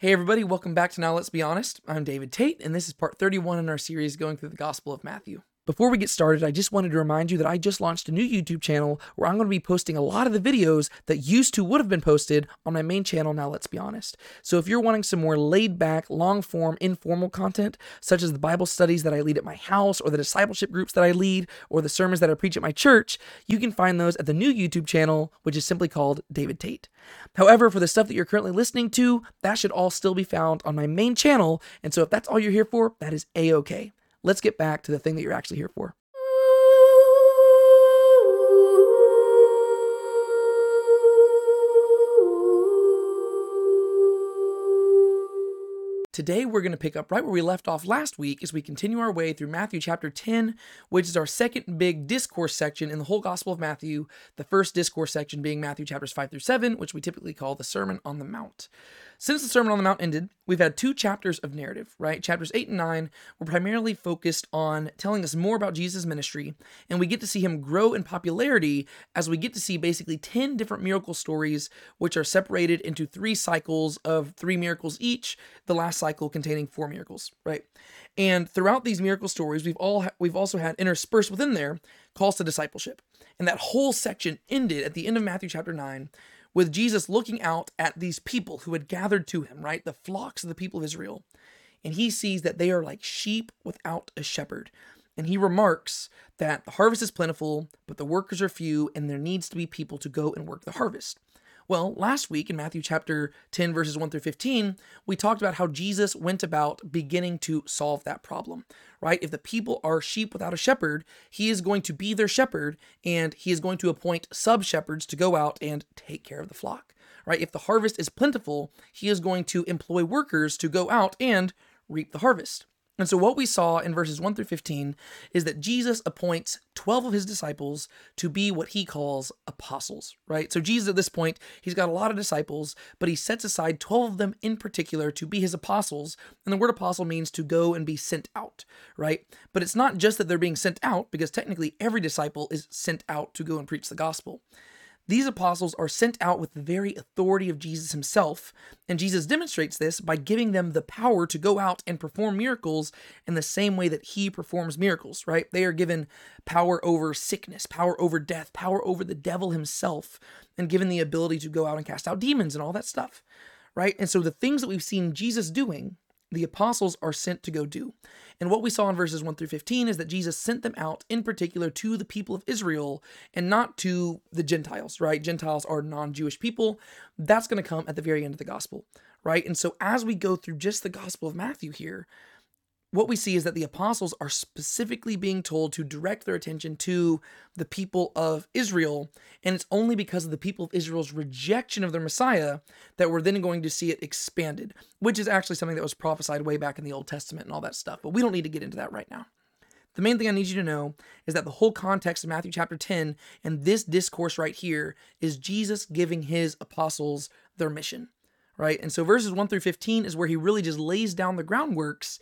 Hey, everybody, welcome back to Now Let's Be Honest. I'm David Tate, and this is part 31 in our series going through the Gospel of Matthew. Before we get started, I just wanted to remind you that I just launched a new YouTube channel where I'm going to be posting a lot of the videos that used to would have been posted on my main channel, Now Let's Be Honest. So if you're wanting some more laid back, long form, informal content, such as the Bible studies that I lead at my house, or the discipleship groups that I lead, or the sermons that I preach at my church, you can find those at the new YouTube channel, which is simply called David Tate. However, for the stuff that you're currently listening to, that should all still be found on my main channel. And so if that's all you're here for, that is A OK let's get back to the thing that you're actually here for. Today, we're going to pick up right where we left off last week as we continue our way through Matthew chapter 10, which is our second big discourse section in the whole Gospel of Matthew. The first discourse section being Matthew chapters 5 through 7, which we typically call the Sermon on the Mount. Since the Sermon on the Mount ended, we've had two chapters of narrative, right? Chapters 8 and 9 were primarily focused on telling us more about Jesus' ministry, and we get to see him grow in popularity as we get to see basically 10 different miracle stories, which are separated into three cycles of three miracles each, the last cycle containing four miracles, right? And throughout these miracle stories, we've all ha- we've also had interspersed within there calls to discipleship. And that whole section ended at the end of Matthew chapter 9 with Jesus looking out at these people who had gathered to him, right? The flocks of the people of Israel. And he sees that they are like sheep without a shepherd. And he remarks that the harvest is plentiful, but the workers are few, and there needs to be people to go and work the harvest. Well, last week in Matthew chapter 10, verses 1 through 15, we talked about how Jesus went about beginning to solve that problem, right? If the people are sheep without a shepherd, he is going to be their shepherd and he is going to appoint sub shepherds to go out and take care of the flock, right? If the harvest is plentiful, he is going to employ workers to go out and reap the harvest. And so, what we saw in verses 1 through 15 is that Jesus appoints 12 of his disciples to be what he calls apostles, right? So, Jesus at this point, he's got a lot of disciples, but he sets aside 12 of them in particular to be his apostles. And the word apostle means to go and be sent out, right? But it's not just that they're being sent out, because technically every disciple is sent out to go and preach the gospel. These apostles are sent out with the very authority of Jesus himself, and Jesus demonstrates this by giving them the power to go out and perform miracles in the same way that he performs miracles, right? They are given power over sickness, power over death, power over the devil himself, and given the ability to go out and cast out demons and all that stuff, right? And so the things that we've seen Jesus doing the apostles are sent to go do. And what we saw in verses 1 through 15 is that Jesus sent them out in particular to the people of Israel and not to the Gentiles, right? Gentiles are non Jewish people. That's going to come at the very end of the gospel, right? And so as we go through just the gospel of Matthew here, what we see is that the apostles are specifically being told to direct their attention to the people of Israel. And it's only because of the people of Israel's rejection of their Messiah that we're then going to see it expanded, which is actually something that was prophesied way back in the Old Testament and all that stuff. But we don't need to get into that right now. The main thing I need you to know is that the whole context of Matthew chapter 10 and this discourse right here is Jesus giving his apostles their mission, right? And so verses 1 through 15 is where he really just lays down the groundworks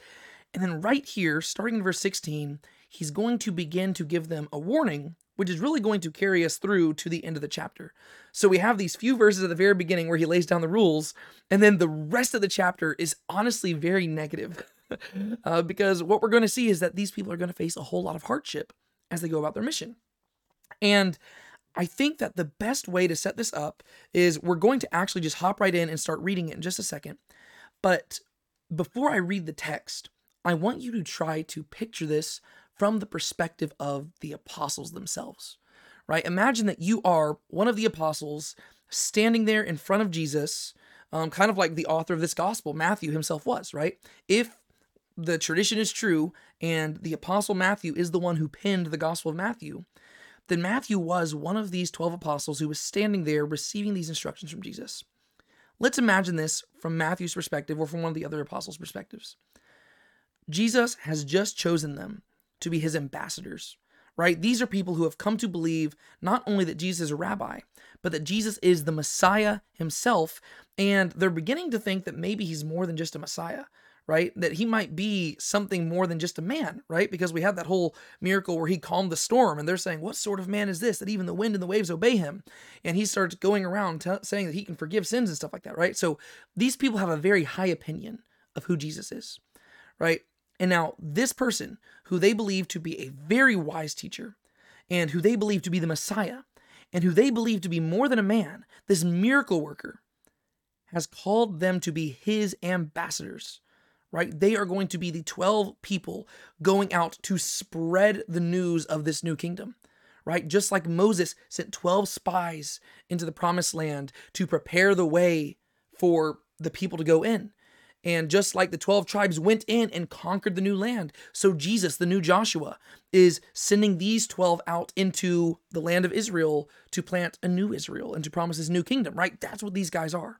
and then right here, starting in verse 16, he's going to begin to give them a warning, which is really going to carry us through to the end of the chapter. So we have these few verses at the very beginning where he lays down the rules, and then the rest of the chapter is honestly very negative. uh, because what we're going to see is that these people are going to face a whole lot of hardship as they go about their mission. And I think that the best way to set this up is we're going to actually just hop right in and start reading it in just a second. But before I read the text, I want you to try to picture this from the perspective of the apostles themselves, right? Imagine that you are one of the apostles standing there in front of Jesus, um, kind of like the author of this gospel, Matthew himself was, right? If the tradition is true and the apostle Matthew is the one who penned the gospel of Matthew, then Matthew was one of these 12 apostles who was standing there receiving these instructions from Jesus. Let's imagine this from Matthew's perspective or from one of the other apostles' perspectives. Jesus has just chosen them to be his ambassadors, right? These are people who have come to believe not only that Jesus is a rabbi, but that Jesus is the Messiah himself. And they're beginning to think that maybe he's more than just a Messiah, right? That he might be something more than just a man, right? Because we have that whole miracle where he calmed the storm, and they're saying, What sort of man is this that even the wind and the waves obey him? And he starts going around t- saying that he can forgive sins and stuff like that, right? So these people have a very high opinion of who Jesus is, right? And now, this person who they believe to be a very wise teacher and who they believe to be the Messiah and who they believe to be more than a man, this miracle worker, has called them to be his ambassadors right? They are going to be the 12 people going out to spread the news of this new kingdom, right? Just like Moses sent 12 spies into the promised land to prepare the way for the people to go in. And just like the 12 tribes went in and conquered the new land, so Jesus, the new Joshua, is sending these 12 out into the land of Israel to plant a new Israel and to promise his new kingdom, right? That's what these guys are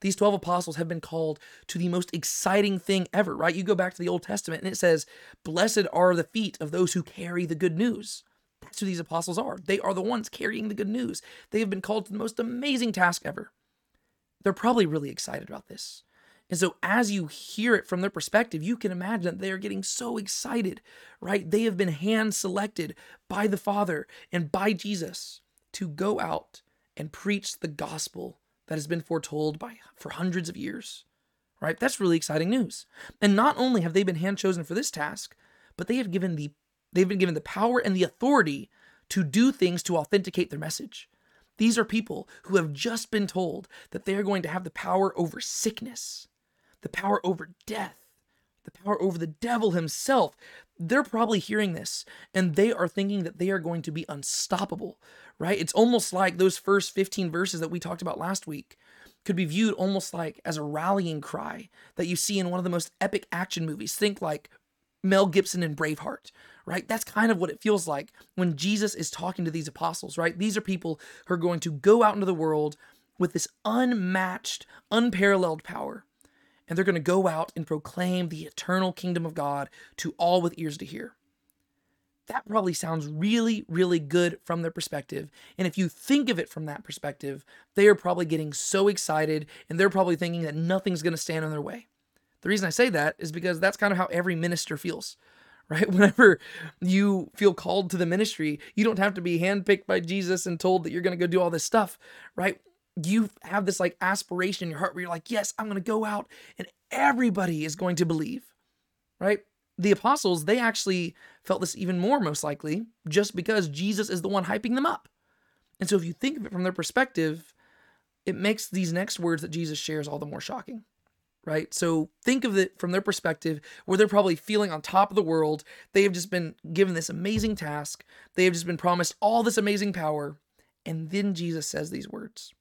these 12 apostles have been called to the most exciting thing ever, right? You go back to the Old Testament and it says, Blessed are the feet of those who carry the good news. That's who these apostles are. They are the ones carrying the good news. They have been called to the most amazing task ever. They're probably really excited about this. And so, as you hear it from their perspective, you can imagine that they are getting so excited, right? They have been hand selected by the Father and by Jesus to go out and preach the gospel that has been foretold by for hundreds of years. Right? That's really exciting news. And not only have they been hand chosen for this task, but they have given the they've been given the power and the authority to do things to authenticate their message. These are people who have just been told that they are going to have the power over sickness, the power over death, the power over the devil himself. They're probably hearing this and they are thinking that they are going to be unstoppable, right? It's almost like those first 15 verses that we talked about last week could be viewed almost like as a rallying cry that you see in one of the most epic action movies. Think like Mel Gibson and Braveheart, right? That's kind of what it feels like when Jesus is talking to these apostles, right? These are people who are going to go out into the world with this unmatched, unparalleled power. And they're going to go out and proclaim the eternal kingdom of God to all with ears to hear that probably sounds really, really good from their perspective. And if you think of it from that perspective, they are probably getting so excited and they're probably thinking that nothing's going to stand in their way. The reason I say that is because that's kind of how every minister feels, right? Whenever you feel called to the ministry, you don't have to be handpicked by Jesus and told that you're going to go do all this stuff, right? You have this like aspiration in your heart where you're like, yes, I'm going to go out and everybody is going to believe, right? the apostles, they actually felt this even more, most likely, just because Jesus is the one hyping them up. And so, if you think of it from their perspective, it makes these next words that Jesus shares all the more shocking, right? So, think of it from their perspective, where they're probably feeling on top of the world. They have just been given this amazing task, they have just been promised all this amazing power. And then Jesus says these words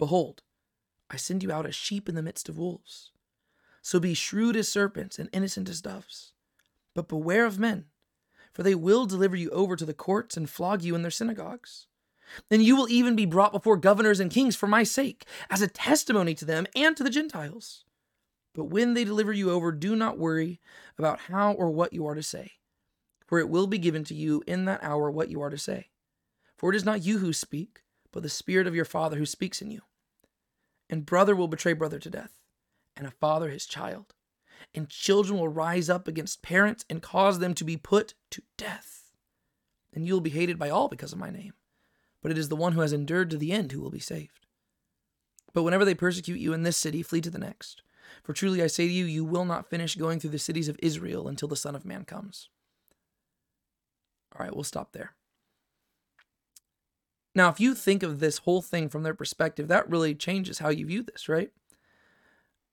Behold, I send you out as sheep in the midst of wolves. So be shrewd as serpents and innocent as doves. But beware of men, for they will deliver you over to the courts and flog you in their synagogues. And you will even be brought before governors and kings for my sake, as a testimony to them and to the Gentiles. But when they deliver you over, do not worry about how or what you are to say, for it will be given to you in that hour what you are to say. For it is not you who speak, but the Spirit of your Father who speaks in you. And brother will betray brother to death and a father his child. And children will rise up against parents and cause them to be put to death. And you will be hated by all because of my name. But it is the one who has endured to the end who will be saved. But whenever they persecute you in this city, flee to the next. For truly I say to you, you will not finish going through the cities of Israel until the Son of Man comes. All right, we'll stop there. Now, if you think of this whole thing from their perspective, that really changes how you view this, right?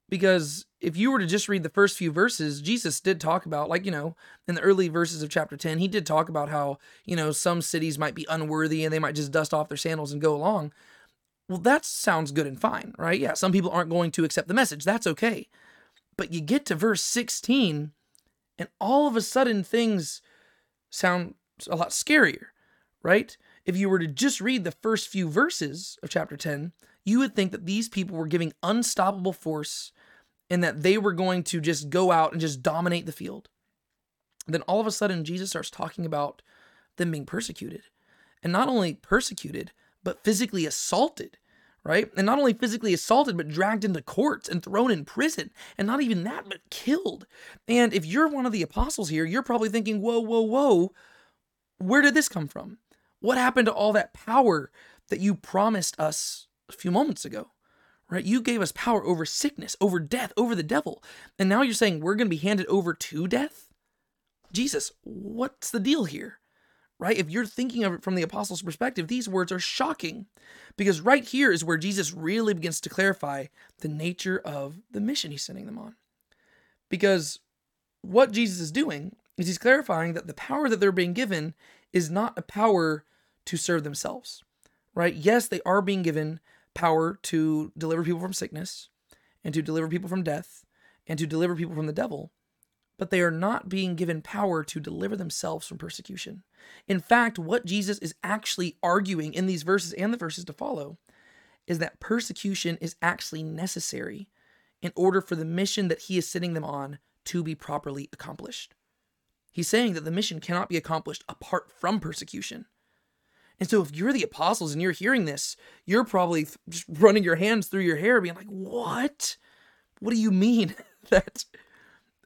Because if you were to just read the first few verses, Jesus did talk about, like, you know, in the early verses of chapter 10, he did talk about how, you know, some cities might be unworthy and they might just dust off their sandals and go along. Well, that sounds good and fine, right? Yeah, some people aren't going to accept the message. That's okay. But you get to verse 16, and all of a sudden things sound a lot scarier, right? If you were to just read the first few verses of chapter 10, you would think that these people were giving unstoppable force and that they were going to just go out and just dominate the field. Then all of a sudden, Jesus starts talking about them being persecuted. And not only persecuted, but physically assaulted, right? And not only physically assaulted, but dragged into courts and thrown in prison. And not even that, but killed. And if you're one of the apostles here, you're probably thinking, whoa, whoa, whoa, where did this come from? What happened to all that power that you promised us a few moments ago? Right? You gave us power over sickness, over death, over the devil. And now you're saying we're going to be handed over to death? Jesus, what's the deal here? right? If you're thinking of it from the apostles' perspective, these words are shocking because right here is where Jesus really begins to clarify the nature of the mission he's sending them on. Because what Jesus is doing is he's clarifying that the power that they're being given is not a power to serve themselves, right? Yes, they are being given power to deliver people from sickness and to deliver people from death and to deliver people from the devil but they are not being given power to deliver themselves from persecution. In fact, what Jesus is actually arguing in these verses and the verses to follow is that persecution is actually necessary in order for the mission that he is sending them on to be properly accomplished. He's saying that the mission cannot be accomplished apart from persecution. And so, if you're the apostles and you're hearing this, you're probably just running your hands through your hair, being like, What? What do you mean that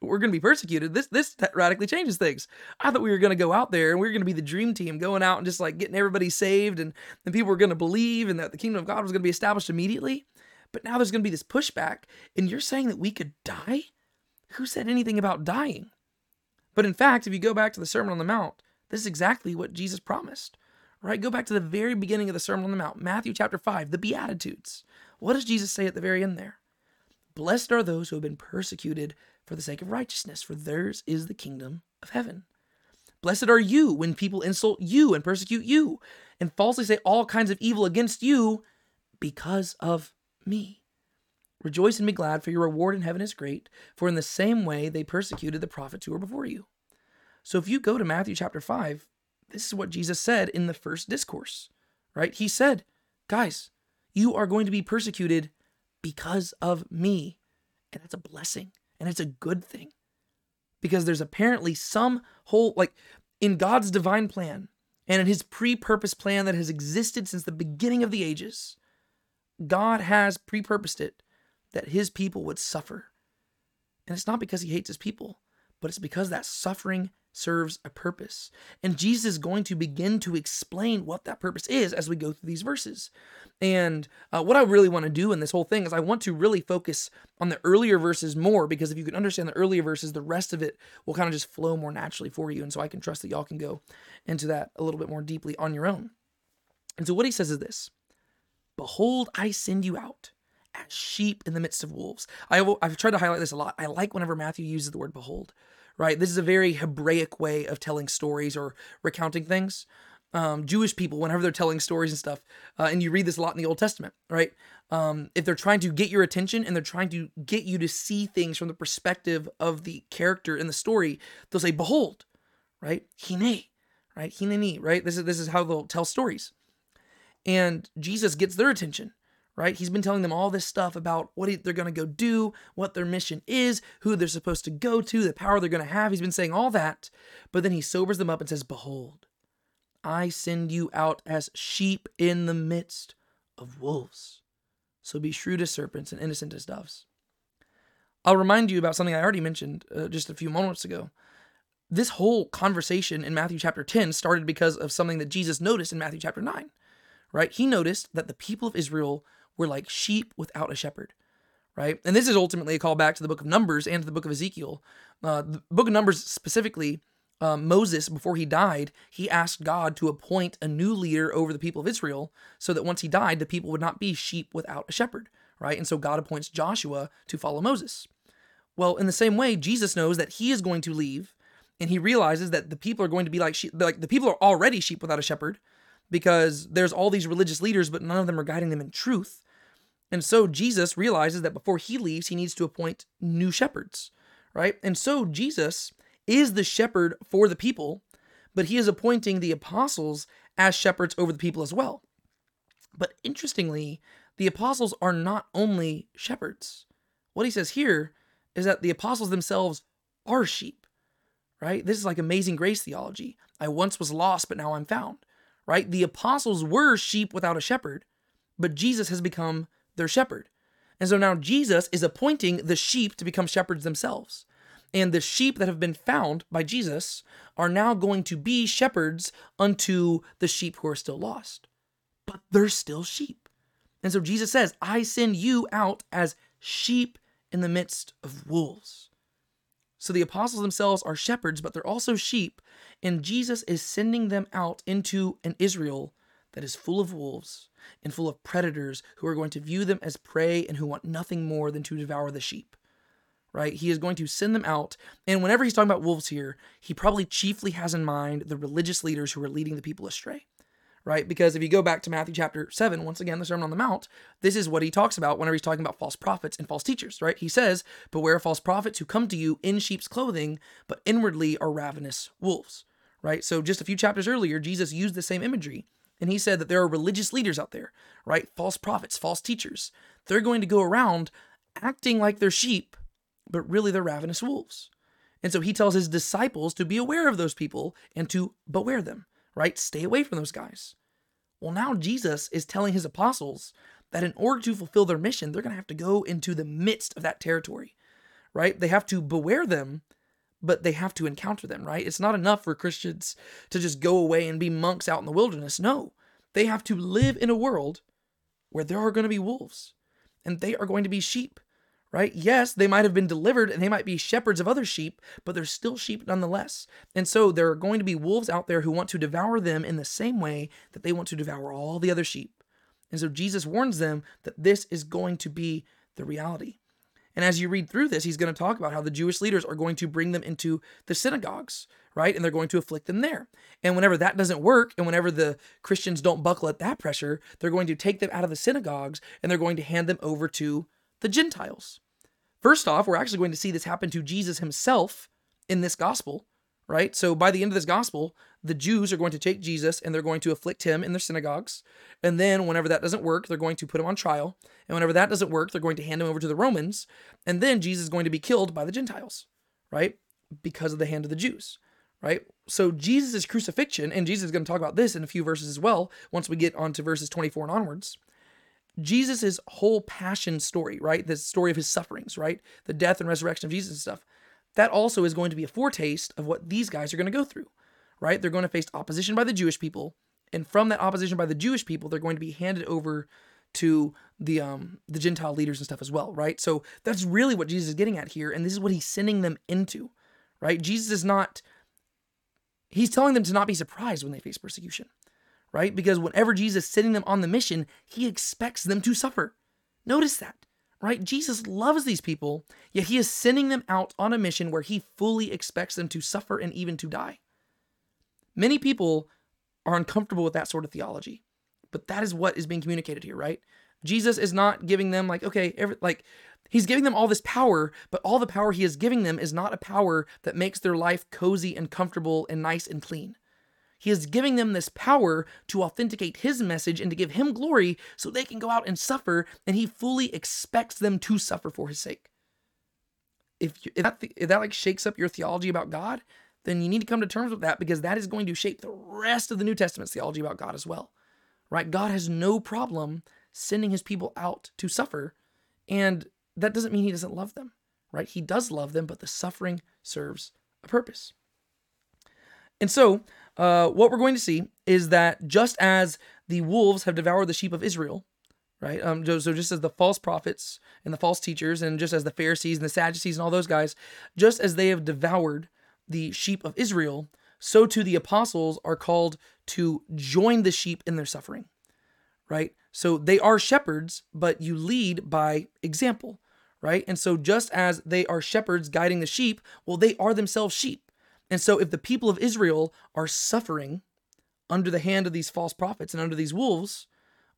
we're going to be persecuted. This this radically changes things. I thought we were going to go out there and we were going to be the dream team, going out and just like getting everybody saved, and then people were going to believe, and that the kingdom of God was going to be established immediately. But now there's going to be this pushback, and you're saying that we could die? Who said anything about dying? But in fact, if you go back to the Sermon on the Mount, this is exactly what Jesus promised. Right? Go back to the very beginning of the Sermon on the Mount, Matthew chapter 5, the Beatitudes. What does Jesus say at the very end there? Blessed are those who have been persecuted for the sake of righteousness, for theirs is the kingdom of heaven. Blessed are you when people insult you and persecute you and falsely say all kinds of evil against you because of me. Rejoice and be glad, for your reward in heaven is great, for in the same way they persecuted the prophets who were before you. So if you go to Matthew chapter 5, this is what Jesus said in the first discourse, right? He said, Guys, you are going to be persecuted because of me. And that's a blessing and it's a good thing because there's apparently some whole like in God's divine plan and in his pre-purpose plan that has existed since the beginning of the ages God has pre-purposed it that his people would suffer and it's not because he hates his people but it's because that suffering serves a purpose. And Jesus is going to begin to explain what that purpose is as we go through these verses. And uh, what I really want to do in this whole thing is I want to really focus on the earlier verses more because if you can understand the earlier verses, the rest of it will kind of just flow more naturally for you. And so I can trust that y'all can go into that a little bit more deeply on your own. And so what he says is this Behold, I send you out sheep in the midst of wolves. I, I've tried to highlight this a lot. I like whenever Matthew uses the word behold right? This is a very Hebraic way of telling stories or recounting things. Um, Jewish people, whenever they're telling stories and stuff, uh, and you read this a lot in the Old Testament, right? Um, if they're trying to get your attention and they're trying to get you to see things from the perspective of the character in the story, they'll say, "Behold," right? Hine, right? Hineni, right? This is this is how they'll tell stories, and Jesus gets their attention, right? He's been telling them all this stuff about what they're going to go do, what their mission is, who they're supposed to go to, the power they're going to have. He's been saying all that, but then he sobers them up and says, Behold, I send you out as sheep in the midst of wolves. So be shrewd as serpents and innocent as doves. I'll remind you about something I already mentioned uh, just a few moments ago. This whole conversation in Matthew chapter 10 started because of something that Jesus noticed in Matthew chapter 9, right? He noticed that the people of Israel were like sheep without a shepherd, right? And this is ultimately a call back to the book of Numbers and to the book of Ezekiel. Uh, the book of Numbers specifically, uh, Moses, before he died, he asked God to appoint a new leader over the people of Israel so that once he died, the people would not be sheep without a shepherd, right? And so God appoints Joshua to follow Moses. Well, in the same way, Jesus knows that he is going to leave and he realizes that the people are going to be like sheep, like the people are already sheep without a shepherd because there's all these religious leaders, but none of them are guiding them in truth. And so Jesus realizes that before he leaves, he needs to appoint new shepherds, right? And so Jesus is the shepherd for the people, but he is appointing the apostles as shepherds over the people as well. But interestingly, the apostles are not only shepherds. What he says here is that the apostles themselves are sheep, right? This is like amazing grace theology. I once was lost, but now I'm found right? The apostles were sheep without a shepherd, but Jesus has become their shepherd. And so now Jesus is appointing the sheep to become shepherds themselves. And the sheep that have been found by Jesus are now going to be shepherds unto the sheep who are still lost. But they're still sheep. And so Jesus says, I send you out as sheep in the midst of wolves. So the apostles themselves are shepherds, but they're also sheep. And Jesus is sending them out into an Israel that is full of wolves and full of predators who are going to view them as prey and who want nothing more than to devour the sheep right? He is going to send them out. And whenever he's talking about wolves here, he probably chiefly has in mind the religious leaders who are leading the people astray, right? Because if you go back to Matthew chapter 7, once again, the Sermon on the Mount, this is what he talks about whenever he's talking about false prophets and false teachers, right? He says, Beware false prophets who come to you in sheep's clothing, but inwardly are ravenous wolves, right? So just a few chapters earlier, Jesus used the same imagery. And he said that there are religious leaders out there, right? False prophets, false teachers. They're going to go around acting like they're sheep, but really they're ravenous wolves. And so he tells his disciples to be aware of those people and to beware them, right? Stay away from those guys. Well, now Jesus is telling his apostles that in order to fulfill their mission, they're going to have to go into the midst of that territory, right? They have to beware them, but they have to encounter them, right? It's not enough for Christians to just go away and be monks out in the wilderness. No, they have to live in a world where there are going to be wolves and they are going to be sheep right? Yes, they might have been delivered and they might be shepherds of other sheep, but they're still sheep nonetheless. And so there are going to be wolves out there who want to devour them in the same way that they want to devour all the other sheep. And so Jesus warns them that this is going to be the reality. And as you read through this, he's going to talk about how the Jewish leaders are going to bring them into the synagogues, right? And they're going to afflict them there. And whenever that doesn't work, and whenever the Christians don't buckle at that pressure, they're going to take them out of the synagogues and they're going to hand them over to the Gentiles. First off, we're actually going to see this happen to Jesus himself in this gospel, right? So by the end of this gospel, the Jews are going to take Jesus and they're going to afflict him in their synagogues. And then, whenever that doesn't work, they're going to put him on trial. And whenever that doesn't work, they're going to hand him over to the Romans. And then Jesus is going to be killed by the Gentiles, right? Because of the hand of the Jews, right? So Jesus' crucifixion, and Jesus is going to talk about this in a few verses as well, once we get onto verses 24 and onwards. Jesus' whole passion story, right? The story of his sufferings, right? The death and resurrection of Jesus and stuff. That also is going to be a foretaste of what these guys are going to go through, right? They're going to face opposition by the Jewish people. And from that opposition by the Jewish people, they're going to be handed over to the um the Gentile leaders and stuff as well, right? So that's really what Jesus is getting at here, and this is what he's sending them into, right? Jesus is not he's telling them to not be surprised when they face persecution right? Because whenever Jesus is sending them on the mission, he expects them to suffer. Notice that, right? Jesus loves these people, yet he is sending them out on a mission where he fully expects them to suffer and even to die. Many people are uncomfortable with that sort of theology, but that is what is being communicated here, right? Jesus is not giving them like, okay, every, like he's giving them all this power, but all the power he is giving them is not a power that makes their life cozy and comfortable and nice and clean. He is giving them this power to authenticate his message and to give him glory so they can go out and suffer, and he fully expects them to suffer for his sake. If, you, if, that, if that like shakes up your theology about God, then you need to come to terms with that because that is going to shape the rest of the New Testament's theology about God as well. Right? God has no problem sending his people out to suffer, and that doesn't mean he doesn't love them. Right? He does love them, but the suffering serves a purpose. And so, uh, what we're going to see is that just as the wolves have devoured the sheep of Israel, right? Um, so, so just as the false prophets and the false teachers, and just as the Pharisees and the Sadducees and all those guys, just as they have devoured the sheep of Israel, so too the apostles are called to join the sheep in their suffering, right? So they are shepherds, but you lead by example, right? And so just as they are shepherds guiding the sheep, well, they are themselves sheep. And so, if the people of Israel are suffering under the hand of these false prophets and under these wolves,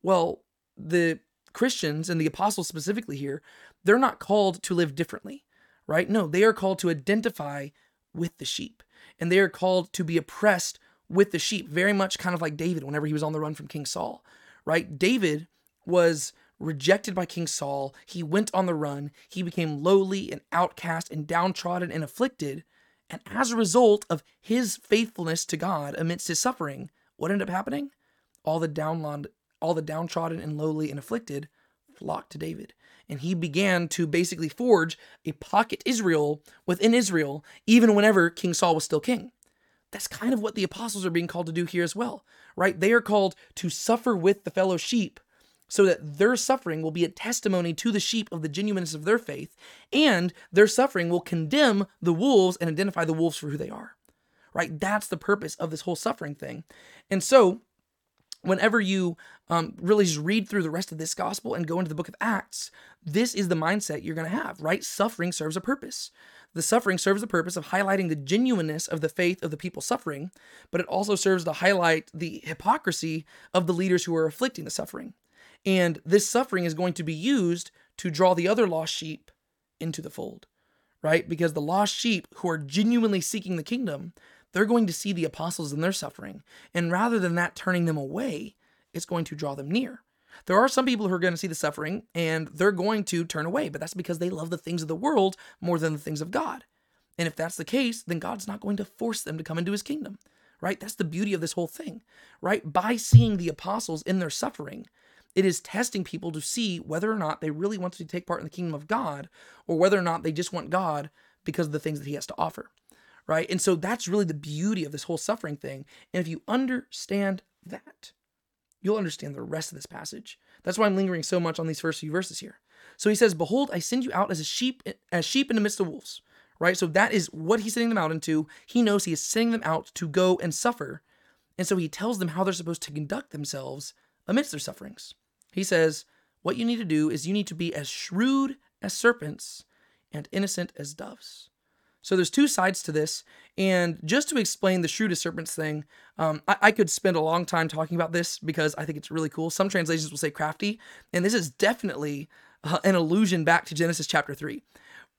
well, the Christians and the apostles specifically here, they're not called to live differently, right? No, they are called to identify with the sheep and they are called to be oppressed with the sheep, very much kind of like David whenever he was on the run from King Saul, right? David was rejected by King Saul. He went on the run. He became lowly and outcast and downtrodden and afflicted. And as a result of his faithfulness to God amidst his suffering, what ended up happening? All the downland, all the downtrodden and lowly and afflicted flocked to David. And he began to basically forge a pocket Israel within Israel, even whenever King Saul was still king. That's kind of what the apostles are being called to do here as well, right? They are called to suffer with the fellow sheep so that their suffering will be a testimony to the sheep of the genuineness of their faith, and their suffering will condemn the wolves and identify the wolves for who they are. Right? That's the purpose of this whole suffering thing. And so, whenever you um, really just read through the rest of this gospel and go into the book of Acts, this is the mindset you're going to have, right? Suffering serves a purpose. The suffering serves the purpose of highlighting the genuineness of the faith of the people suffering, but it also serves to highlight the hypocrisy of the leaders who are afflicting the suffering. And this suffering is going to be used to draw the other lost sheep into the fold, right? Because the lost sheep who are genuinely seeking the kingdom, they're going to see the apostles in their suffering. And rather than that turning them away, it's going to draw them near. There are some people who are going to see the suffering and they're going to turn away, but that's because they love the things of the world more than the things of God. And if that's the case, then God's not going to force them to come into his kingdom, right? That's the beauty of this whole thing, right? By seeing the apostles in their suffering, it is testing people to see whether or not they really want to take part in the kingdom of God or whether or not they just want God because of the things that he has to offer. Right. And so that's really the beauty of this whole suffering thing. And if you understand that, you'll understand the rest of this passage. That's why I'm lingering so much on these first few verses here. So he says, Behold, I send you out as a sheep, as sheep in the midst of wolves. Right? So that is what he's sending them out into. He knows he is sending them out to go and suffer. And so he tells them how they're supposed to conduct themselves amidst their sufferings. He says, What you need to do is you need to be as shrewd as serpents and innocent as doves. So there's two sides to this. And just to explain the shrewd as serpents thing, um, I, I, could spend a long time talking about this because I think it's really cool. Some translations will say crafty, and this is definitely uh, an allusion back to Genesis chapter 3,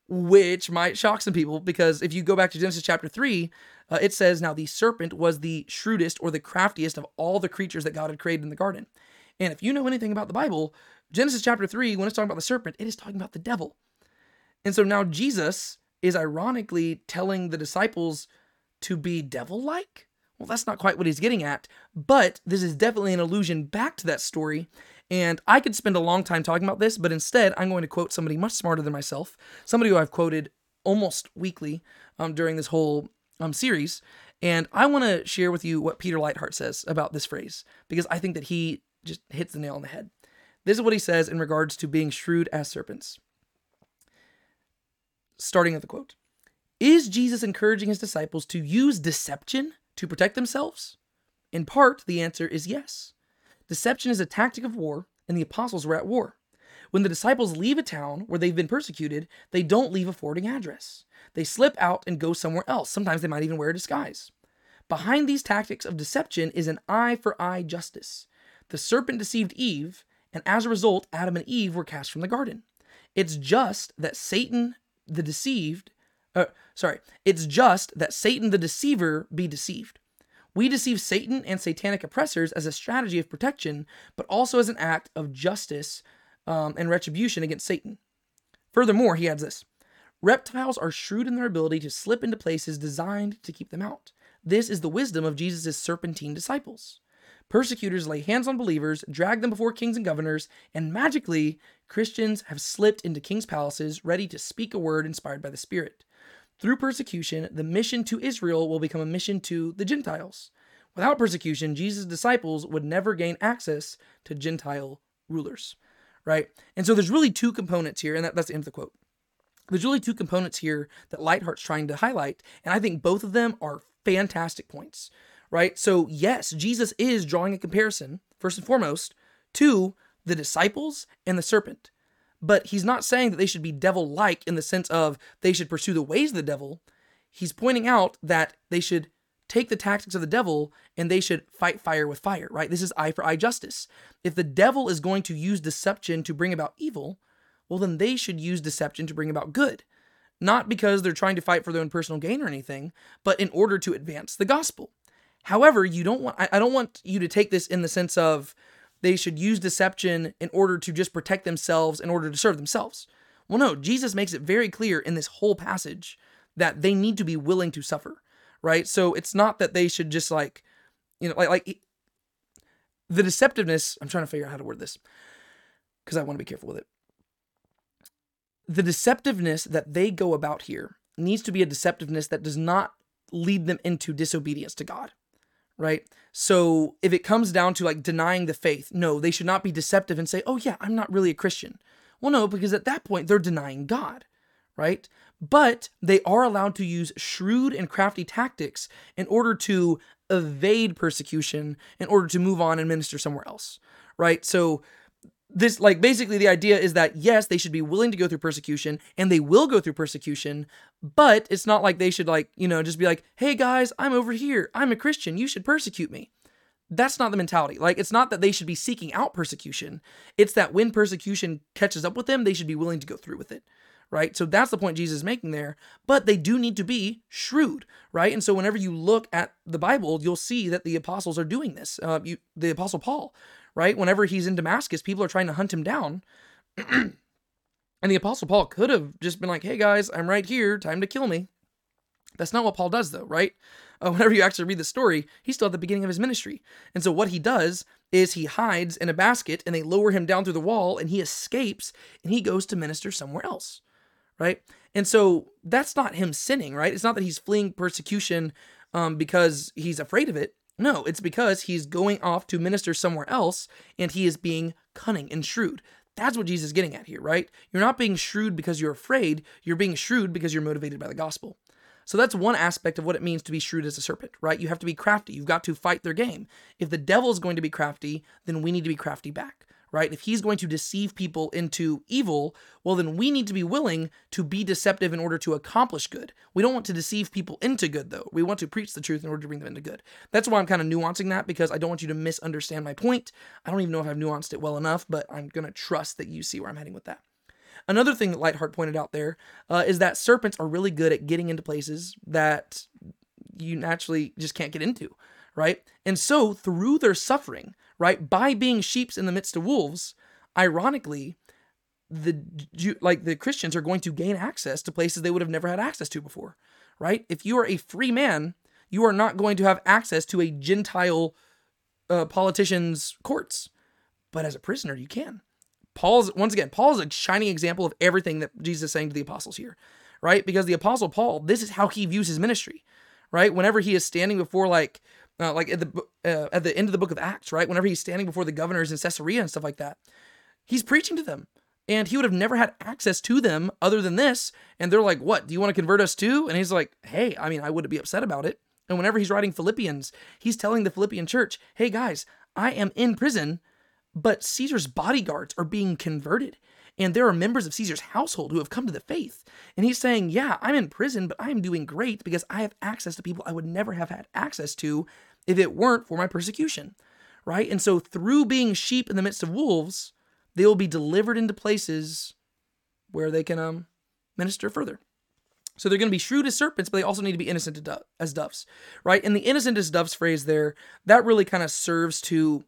which might shock some people because if you go back to Genesis chapter 3, uh, it says, Now the serpent was the shrewdest or the craftiest of all the creatures that God had created in the garden. And if you know anything about the Bible, Genesis chapter 3, when it's talking about the serpent, it is talking about the devil. And so now Jesus is ironically telling the disciples to be devil like. Well, that's not quite what he's getting at, but this is definitely an allusion back to that story. And I could spend a long time talking about this, but instead, I'm going to quote somebody much smarter than myself, somebody who I've quoted almost weekly um, during this whole um, series. And I want to share with you what Peter Leithart says about this phrase, because I think that he just hits the nail on the head. This is what he says in regards to being shrewd as serpents. Starting at the quote Is Jesus encouraging his disciples to use deception to protect themselves? In part, the answer is yes. Deception is a tactic of war, and the apostles were at war. When the disciples leave a town where they've been persecuted, they don't leave a forwarding address. They slip out and go somewhere else. Sometimes they might even wear a disguise. Behind these tactics of deception is an eye for eye justice. The serpent deceived Eve, and as a result, Adam and Eve were cast from the garden. It's just that Satan, the deceived, uh, sorry, it's just that Satan, the deceiver, be deceived. We deceive Satan and satanic oppressors as a strategy of protection, but also as an act of justice um, and retribution against Satan. Furthermore, he adds this reptiles are shrewd in their ability to slip into places designed to keep them out. This is the wisdom of Jesus' serpentine disciples. Persecutors lay hands on believers, drag them before kings and governors, and magically, Christians have slipped into kings' palaces, ready to speak a word inspired by the Spirit. Through persecution, the mission to Israel will become a mission to the Gentiles. Without persecution, Jesus' disciples would never gain access to Gentile rulers. Right? And so there's really two components here, and that, that's the end of the quote. There's really two components here that Leithart's trying to highlight, and I think both of them are fantastic points right? So, yes, Jesus is drawing a comparison, first and foremost, to the disciples and the serpent. But he's not saying that they should be devil like in the sense of they should pursue the ways of the devil. He's pointing out that they should take the tactics of the devil and they should fight fire with fire, right? This is eye for eye justice. If the devil is going to use deception to bring about evil, well, then they should use deception to bring about good. Not because they're trying to fight for their own personal gain or anything, but in order to advance the gospel. However, you don't want I don't want you to take this in the sense of they should use deception in order to just protect themselves in order to serve themselves. Well, no, Jesus makes it very clear in this whole passage that they need to be willing to suffer, right? So it's not that they should just like, you know, like like the deceptiveness, I'm trying to figure out how to word this because I want to be careful with it. The deceptiveness that they go about here needs to be a deceptiveness that does not lead them into disobedience to God, right? So if it comes down to like denying the faith, no, they should not be deceptive and say, oh, yeah, I'm not really a Christian. Well, no, because at that point they're denying God, right? But they are allowed to use shrewd and crafty tactics in order to evade persecution, in order to move on and minister somewhere else, right? So this like basically the idea is that yes they should be willing to go through persecution and they will go through persecution but it's not like they should like you know just be like hey guys i'm over here. I'm a christian. You should persecute me. That's not the mentality. Like it's not that they should be seeking out persecution. It's that when persecution catches up with them they should be willing to go through with it right so that's the point jesus is making there but they do need to be shrewd right and so whenever you look at the bible you'll see that the apostles are doing this uh, you, the apostle paul right? Whenever he's in Damascus, people are trying to hunt him down. and the Apostle Paul could have just been like, hey guys, I'm right here, time to kill me. That's not what Paul does, though, right? Uh, whenever you actually read the story, he's still at the beginning of his ministry. And so what he does is he hides in a basket and they lower him down through the wall and he escapes and he goes to minister somewhere else, right? And so that's not him sinning, right? It's not that he's fleeing persecution um, because he's afraid of it. No, it's because he's going off to minister somewhere else and he is being cunning and shrewd. That's what Jesus is getting at here, right? You're not being shrewd because you're afraid, you're being shrewd because you're motivated by the gospel. So that's one aspect of what it means to be shrewd as a serpent, right? You have to be crafty. You've got to fight their game. If the devil is going to be crafty, then we need to be crafty back right? If he's going to deceive people into evil, well, then we need to be willing to be deceptive in order to accomplish good. We don't want to deceive people into good, though. We want to preach the truth in order to bring them into good. That's why I'm kind of nuancing that because I don't want you to misunderstand my point. I don't even know if I've nuanced it well enough, but I'm going to trust that you see where I'm heading with that. Another thing that Leithart pointed out there uh, is that serpents are really good at getting into places that you naturally just can't get into, right? And so through their suffering, right? By being sheeps in the midst of wolves, ironically, the like the Christians are going to gain access to places they would have never had access to before, right? If you are a free man, you are not going to have access to a Gentile uh, politician's courts, but as a prisoner, you can. Paul's once again, Paul is a shining example of everything that Jesus is saying to the apostles here, right? Because the apostle Paul, this is how he views his ministry, right? Whenever he is standing before like uh, like at the uh, at the end of the book of Acts, right? Whenever he's standing before the governors in Caesarea and stuff like that, he's preaching to them, and he would have never had access to them other than this. And they're like, "What? Do you want to convert us too?" And he's like, "Hey, I mean, I wouldn't be upset about it." And whenever he's writing Philippians, he's telling the Philippian church, "Hey guys, I am in prison, but Caesar's bodyguards are being converted." And there are members of Caesar's household who have come to the faith. And he's saying, Yeah, I'm in prison, but I am doing great because I have access to people I would never have had access to if it weren't for my persecution. Right? And so through being sheep in the midst of wolves, they will be delivered into places where they can um, minister further. So they're going to be shrewd as serpents, but they also need to be innocent as doves, right? And the innocent as doves phrase there, that really kind of serves to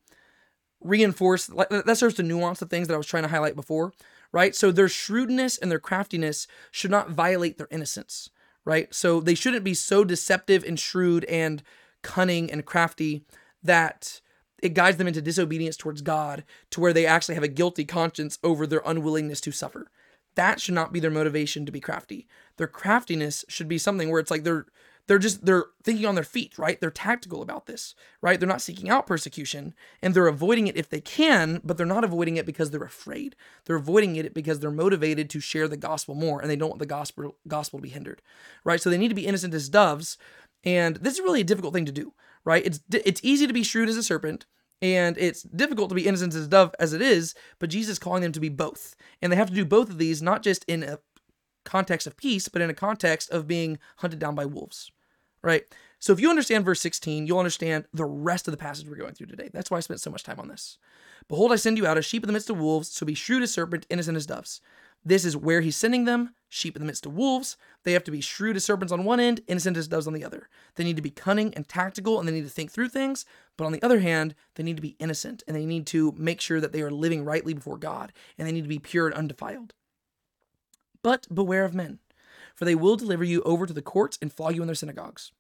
reinforce, that serves to nuance the things that I was trying to highlight before, right? So their shrewdness and their craftiness should not violate their innocence, right? So they shouldn't be so deceptive and shrewd and cunning and crafty that it guides them into disobedience towards God to where they actually have a guilty conscience over their unwillingness to suffer. That should not be their motivation to be crafty. Their craftiness should be something where it's like they're they're just they're thinking on their feet right? They're tactical about this right? They're not seeking out persecution and they're avoiding it if they can but they're not avoiding it because they're afraid. They're avoiding it because they're motivated to share the gospel more and they don't want the gospel gospel to be hindered right? So they need to be innocent as doves and this is really a difficult thing to do right? It's it's easy to be shrewd as a serpent and it's difficult to be innocent as a dove as it is but jesus is calling them to be both and they have to do both of these not just in a context of peace but in a context of being hunted down by wolves right? So if you understand verse 16, you'll understand the rest of the passage we're going through today. That's why I spent so much time on this. Behold, I send you out as sheep in the midst of wolves, so be shrewd as serpent, innocent as doves. This is where he's sending them, sheep in the midst of wolves. They have to be shrewd as serpents on one end, innocent as doves on the other. They need to be cunning and tactical, and they need to think through things. But on the other hand, they need to be innocent, and they need to make sure that they are living rightly before God, and they need to be pure and undefiled. But beware of men, for they will deliver you over to the courts and flog you in their synagogues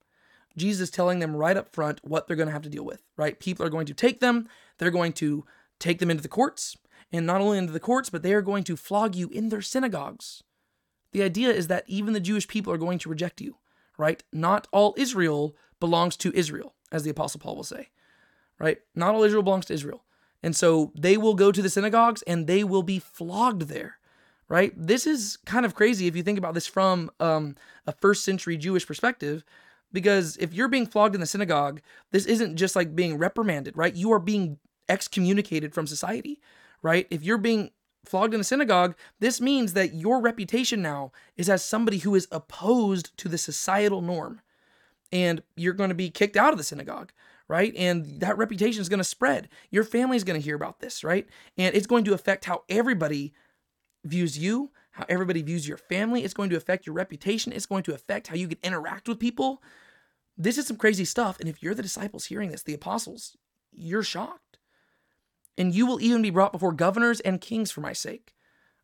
Jesus is telling them right up front what they're going to have to deal with, right? People are going to take them, they're going to take them into the courts, and not only into the courts, but they are going to flog you in their synagogues. The idea is that even the Jewish people are going to reject you, right? Not all Israel belongs to Israel, as the Apostle Paul will say, right? Not all Israel belongs to Israel. And so they will go to the synagogues and they will be flogged there, right? This is kind of crazy if you think about this from um, a first century Jewish perspective, because if you're being flogged in the synagogue, this isn't just like being reprimanded, right? You are being excommunicated from society, right? If you're being flogged in the synagogue, this means that your reputation now is as somebody who is opposed to the societal norm. And you're going to be kicked out of the synagogue, right? And that reputation is going to spread. Your family is going to hear about this, right? And it's going to affect how everybody views you, how everybody views your family. It's going to affect your reputation. It's going to affect how you can interact with people. This is some crazy stuff. And if you're the disciples hearing this, the apostles, you're shocked and you will even be brought before governors and kings for my sake.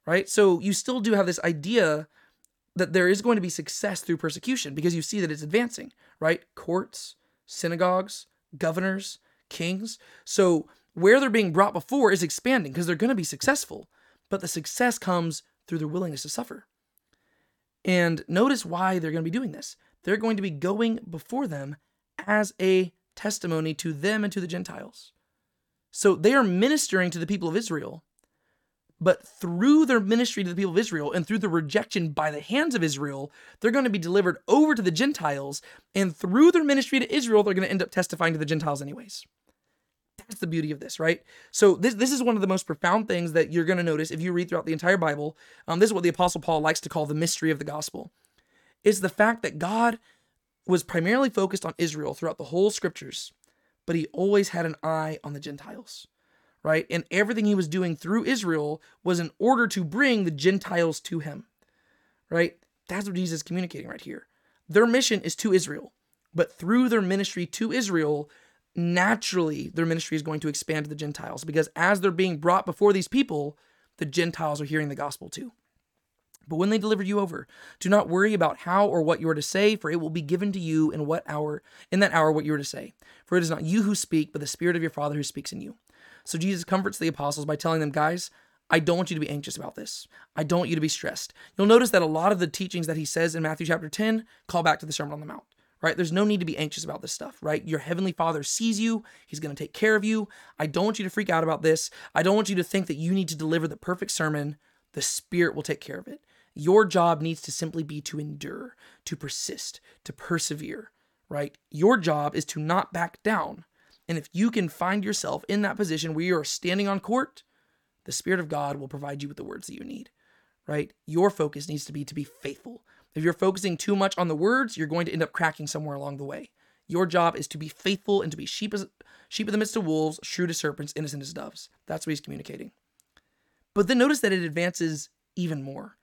Right? So you still do have this idea that there is going to be success through persecution because you see that it's advancing, right? Courts, synagogues, governors, kings. So where they're being brought before is expanding because they're going to be successful, but the success comes through their willingness to suffer. And notice why they're going to be doing this. They're going to be going before them as a testimony to them and to the Gentiles. So they are ministering to the people of Israel, but through their ministry to the people of Israel and through the rejection by the hands of Israel, they're going to be delivered over to the Gentiles. And through their ministry to Israel, they're going to end up testifying to the Gentiles, anyways. That's the beauty of this, right? So this this is one of the most profound things that you're going to notice if you read throughout the entire Bible. Um, this is what the Apostle Paul likes to call the mystery of the gospel. Is the fact that God was primarily focused on Israel throughout the whole scriptures but he always had an eye on the Gentiles, right? And everything he was doing through Israel was in order to bring the Gentiles to him, right? That's what Jesus is communicating right here. Their mission is to Israel, but through their ministry to Israel, naturally their ministry is going to expand to the Gentiles because as they're being brought before these people, the Gentiles are hearing the gospel too. But when they deliver you over, do not worry about how or what you are to say, for it will be given to you in what hour, in that hour, what you are to say. For it is not you who speak, but the Spirit of your Father who speaks in you. So Jesus comforts the apostles by telling them, guys, I don't want you to be anxious about this. I don't want you to be stressed. You'll notice that a lot of the teachings that he says in Matthew chapter 10 call back to the Sermon on the Mount, right? There's no need to be anxious about this stuff, right? Your heavenly Father sees you. He's going to take care of you. I don't want you to freak out about this. I don't want you to think that you need to deliver the perfect sermon. The Spirit will take care of it. Your job needs to simply be to endure, to persist, to persevere, right? Your job is to not back down. And if you can find yourself in that position where you are standing on court, the Spirit of God will provide you with the words that you need, right? Your focus needs to be to be faithful. If you're focusing too much on the words, you're going to end up cracking somewhere along the way. Your job is to be faithful and to be sheep, as, sheep in the midst of wolves, shrewd as serpents, innocent as doves. That's what he's communicating. But then notice that it advances even more.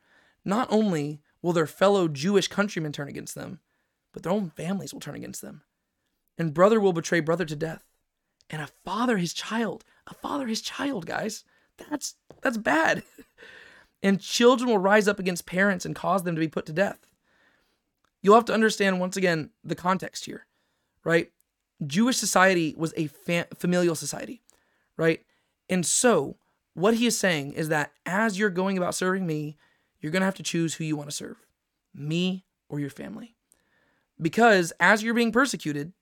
Not only will their fellow Jewish countrymen turn against them, but their own families will turn against them. And brother will betray brother to death, and a father his child. A father his child, guys. That's that's bad. and children will rise up against parents and cause them to be put to death. You'll have to understand once again the context here, right? Jewish society was a fam- familial society, right? And so, what he is saying is that as you're going about serving me, you're going to have to choose who you want to serve me or your family. Because as you're being persecuted,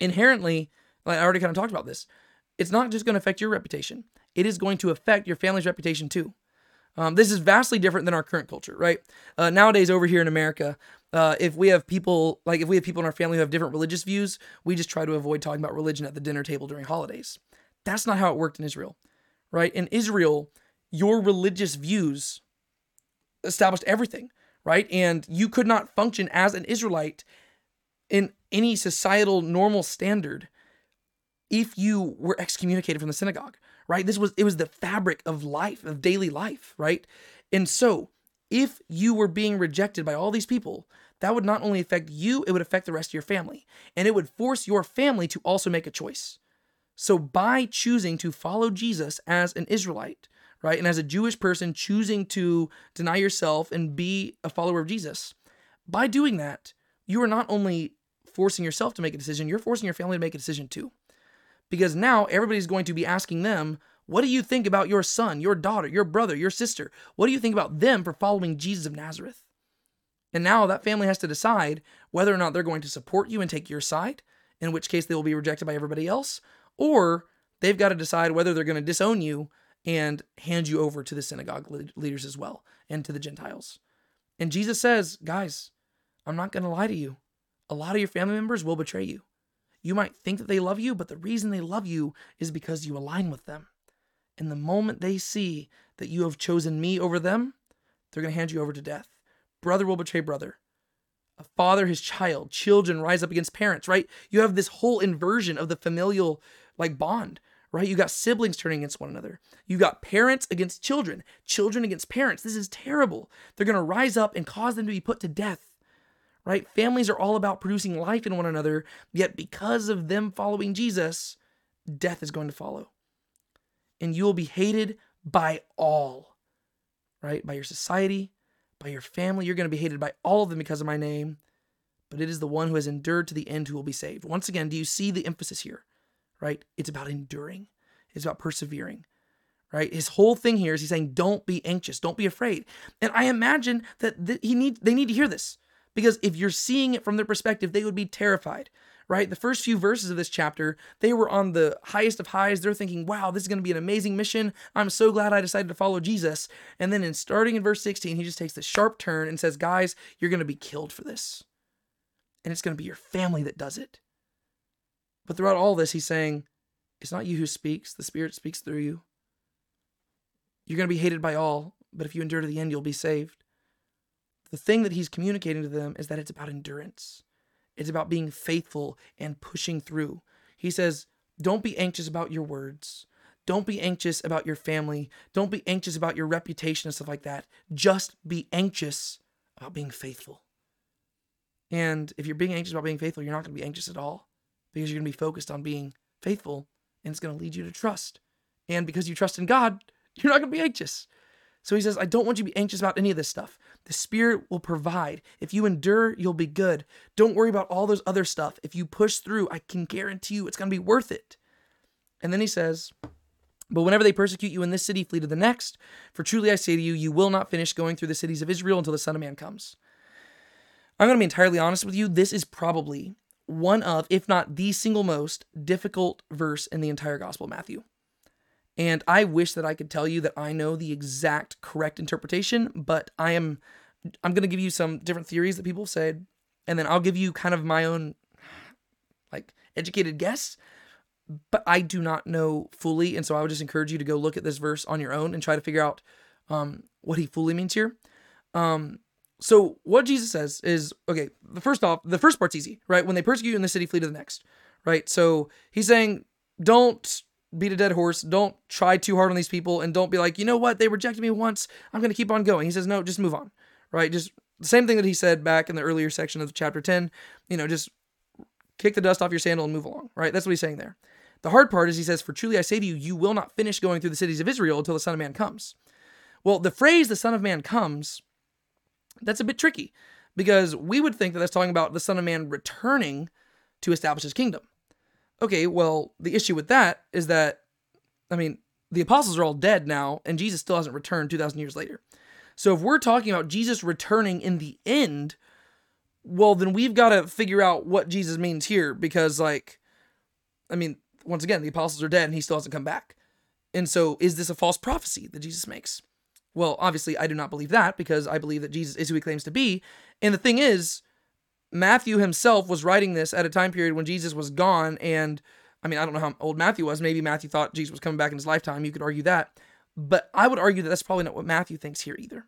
inherently, like I already kind of talked about this, it's not just going to affect your reputation, it is going to affect your family's reputation too. Um, this is vastly different than our current culture, right? Uh, nowadays, over here in America, uh, if we have people like if we have people in our family who have different religious views, we just try to avoid talking about religion at the dinner table during holidays. That's not how it worked in Israel, right? In Israel, your religious views established everything, right? And you could not function as an Israelite in any societal normal standard if you were excommunicated from the synagogue, right? This was it was the fabric of life, of daily life, right? And so, if you were being rejected by all these people, that would not only affect you, it would affect the rest of your family. And it would force your family to also make a choice. So, by choosing to follow Jesus as an Israelite, right? And as a Jewish person choosing to deny yourself and be a follower of Jesus, by doing that, you are not only forcing yourself to make a decision, you're forcing your family to make a decision too. Because now everybody's going to be asking them, what do you think about your son, your daughter, your brother, your sister? What do you think about them for following Jesus of Nazareth? And now that family has to decide whether or not they're going to support you and take your side, in which case they will be rejected by everybody else, or they've got to decide whether they're going to disown you and hand you over to the synagogue leaders as well and to the Gentiles. And Jesus says, guys, I'm not going to lie to you. A lot of your family members will betray you. You might think that they love you, but the reason they love you is because you align with them. And the moment they see that you have chosen me over them, they're going to hand you over to death. Brother will betray brother. A father his child. Children rise up against parents, right? You have this whole inversion of the familial like bond, right? You got siblings turning against one another. You got parents against children, children against parents. This is terrible. They're going to rise up and cause them to be put to death. Right? Families are all about producing life in one another, yet because of them following Jesus, death is going to follow. And you will be hated by all, right? By your society, by your family. You're going to be hated by all of them because of my name, but it is the one who has endured to the end who will be saved. Once again, do you see the emphasis here? Right? It's about enduring, it's about persevering. Right? His whole thing here is he's saying, don't be anxious, don't be afraid. And I imagine that th- he need they need to hear this because if you're seeing it from their perspective, they would be terrified right? The first few verses of this chapter, they were on the highest of highs. They're thinking, wow, this is going to be an amazing mission. I'm so glad I decided to follow Jesus. And then in starting in verse 16, he just takes this sharp turn and says, guys, you're going to be killed for this. And it's going to be your family that does it. But throughout all this, he's saying, it's not you who speaks, the Spirit speaks through you. You're going to be hated by all, but if you endure to the end, you'll be saved. The thing that he's communicating to them is that it's about endurance. It's about being faithful and pushing through. He says, Don't be anxious about your words. Don't be anxious about your family. Don't be anxious about your reputation and stuff like that. Just be anxious about being faithful. And if you're being anxious about being faithful, you're not going to be anxious at all because you're going to be focused on being faithful and it's going to lead you to trust. And because you trust in God, you're not going to be anxious. So he says, I don't want you to be anxious about any of this stuff. The Spirit will provide. If you endure, you'll be good. Don't worry about all those other stuff. If you push through, I can guarantee you it's going to be worth it. And then he says, But whenever they persecute you in this city, flee to the next. For truly I say to you, you will not finish going through the cities of Israel until the Son of Man comes. I'm going to be entirely honest with you. This is probably one of, if not the single most difficult verse in the entire Gospel of Matthew. And I wish that I could tell you that I know the exact correct interpretation, but I am I'm going to give you some different theories that people have said and then I'll give you kind of my own like educated guess, but I do not know fully, and so I would just encourage you to go look at this verse on your own and try to figure out um, what he fully means here. Um, so what Jesus says is okay. The first off, the first part's easy, right? When they persecute you in the city, flee to the next, right? So he's saying, don't beat a dead horse. Don't try too hard on these people and don't be like, you know what? They rejected me once. I'm going to keep on going. He says, no, just move on, right? Just the same thing that he said back in the earlier section of chapter 10, you know, just kick the dust off your sandal and move along, right? That's what he's saying there. The hard part is he says, For truly I say to you, you will not finish going through the cities of Israel until the Son of Man comes. Well, the phrase the Son of Man comes, that's a bit tricky because we would think that that's talking about the Son of Man returning to establish his kingdom. Okay, well, the issue with that is that, I mean, the apostles are all dead now, and Jesus still hasn't returned 2,000 years later. So if we're talking about Jesus returning in the end, well, then we've got to figure out what Jesus means here because, like, I mean, once again, the apostles are dead and he still hasn't come back. And so is this a false prophecy that Jesus makes? Well, obviously, I do not believe that because I believe that Jesus is who he claims to be. And the thing is, Matthew himself was writing this at a time period when Jesus was gone. And I mean, I don't know how old Matthew was. Maybe Matthew thought Jesus was coming back in his lifetime. You could argue that. But I would argue that that's probably not what Matthew thinks here either,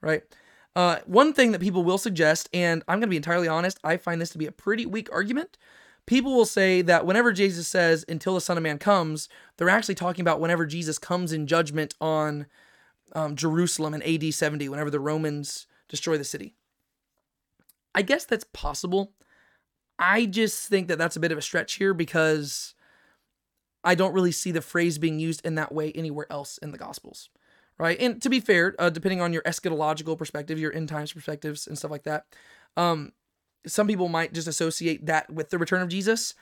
right? Uh, one thing that people will suggest, and I'm going to be entirely honest, I find this to be a pretty weak argument. People will say that whenever Jesus says, until the Son of Man comes, they're actually talking about whenever Jesus comes in judgment on um, Jerusalem in AD 70, whenever the Romans destroy the city. I guess that's possible. I just think that that's a bit of a stretch here because I don't really see the phrase being used in that way anywhere else in the Gospels, right? And to be fair, uh, depending on your eschatological perspective, your end times perspectives, and stuff like that, um, some people might just associate that with the return of Jesus.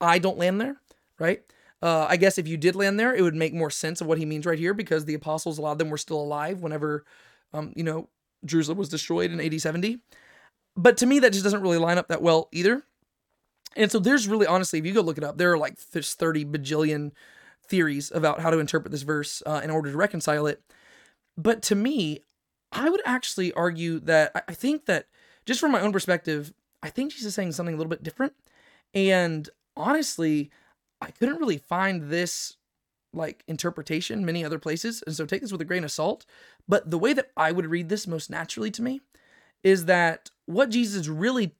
I don't land there, right? Uh, I guess if you did land there, it would make more sense of what he means right here because the apostles, a lot of them were still alive whenever, um, you know, Jerusalem was destroyed in AD 70. But to me, that just doesn't really line up that well either. And so there's really, honestly, if you go look it up, there are like there's 30 bajillion theories about how to interpret this verse uh, in order to reconcile it. But to me, I would actually argue that I think that just from my own perspective, I think Jesus is saying something a little bit different. And honestly, I couldn't really find this like interpretation many other places. And so take this with a grain of salt. But the way that I would read this most naturally to me is that what Jesus is really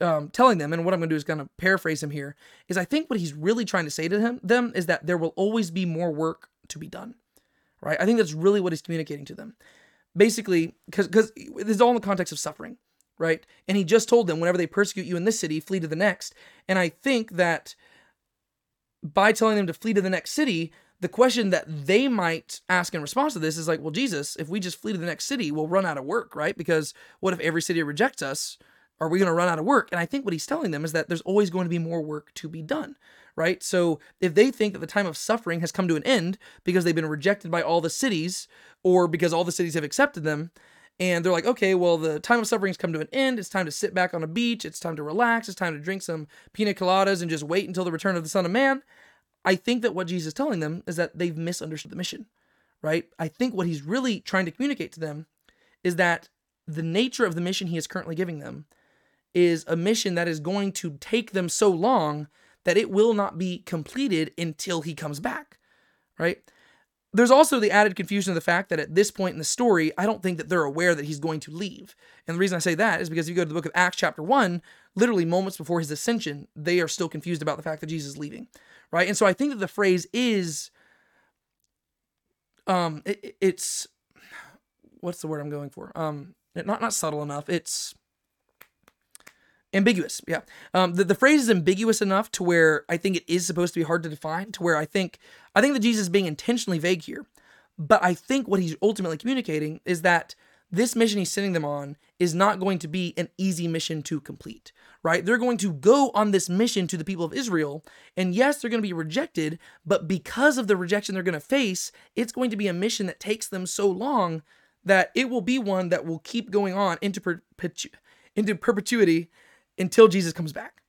um, telling them, and what I'm going to do is kind of paraphrase him here, is I think what he's really trying to say to him, them is that there will always be more work to be done. Right? I think that's really what he's communicating to them. Basically, because because this is all in the context of suffering, right? And he just told them, whenever they persecute you in this city, flee to the next. And I think that by telling them to flee to the next city, the question that they might ask in response to this is like, well, Jesus, if we just flee to the next city, we'll run out of work, right? Because what if every city rejects us? Are we going to run out of work? And I think what he's telling them is that there's always going to be more work to be done, right? So if they think that the time of suffering has come to an end because they've been rejected by all the cities or because all the cities have accepted them, and they're like, okay, well, the time of suffering's come to an end. It's time to sit back on a beach. It's time to relax. It's time to drink some pina coladas and just wait until the return of the Son of Man. I think that what Jesus is telling them is that they've misunderstood the mission, right? I think what he's really trying to communicate to them is that the nature of the mission he is currently giving them is a mission that is going to take them so long that it will not be completed until he comes back, right? There's also the added confusion of the fact that at this point in the story, I don't think that they're aware that he's going to leave. And the reason I say that is because if you go to the book of Acts, chapter 1, literally moments before his ascension, they are still confused about the fact that Jesus is leaving right? And so I think that the phrase is, um, it, it's, what's the word I'm going for? Um, not not subtle enough. It's ambiguous. Yeah. Um, the, the phrase is ambiguous enough to where I think it is supposed to be hard to define. To where I think I think that Jesus is being intentionally vague here, but I think what he's ultimately communicating is that this mission he's sending them on is not going to be an easy mission to complete, right? They're going to go on this mission to the people of Israel, and yes, they're going to be rejected, but because of the rejection they're going to face, it's going to be a mission that takes them so long that it will be one that will keep going on into, into perpetuity until Jesus comes back,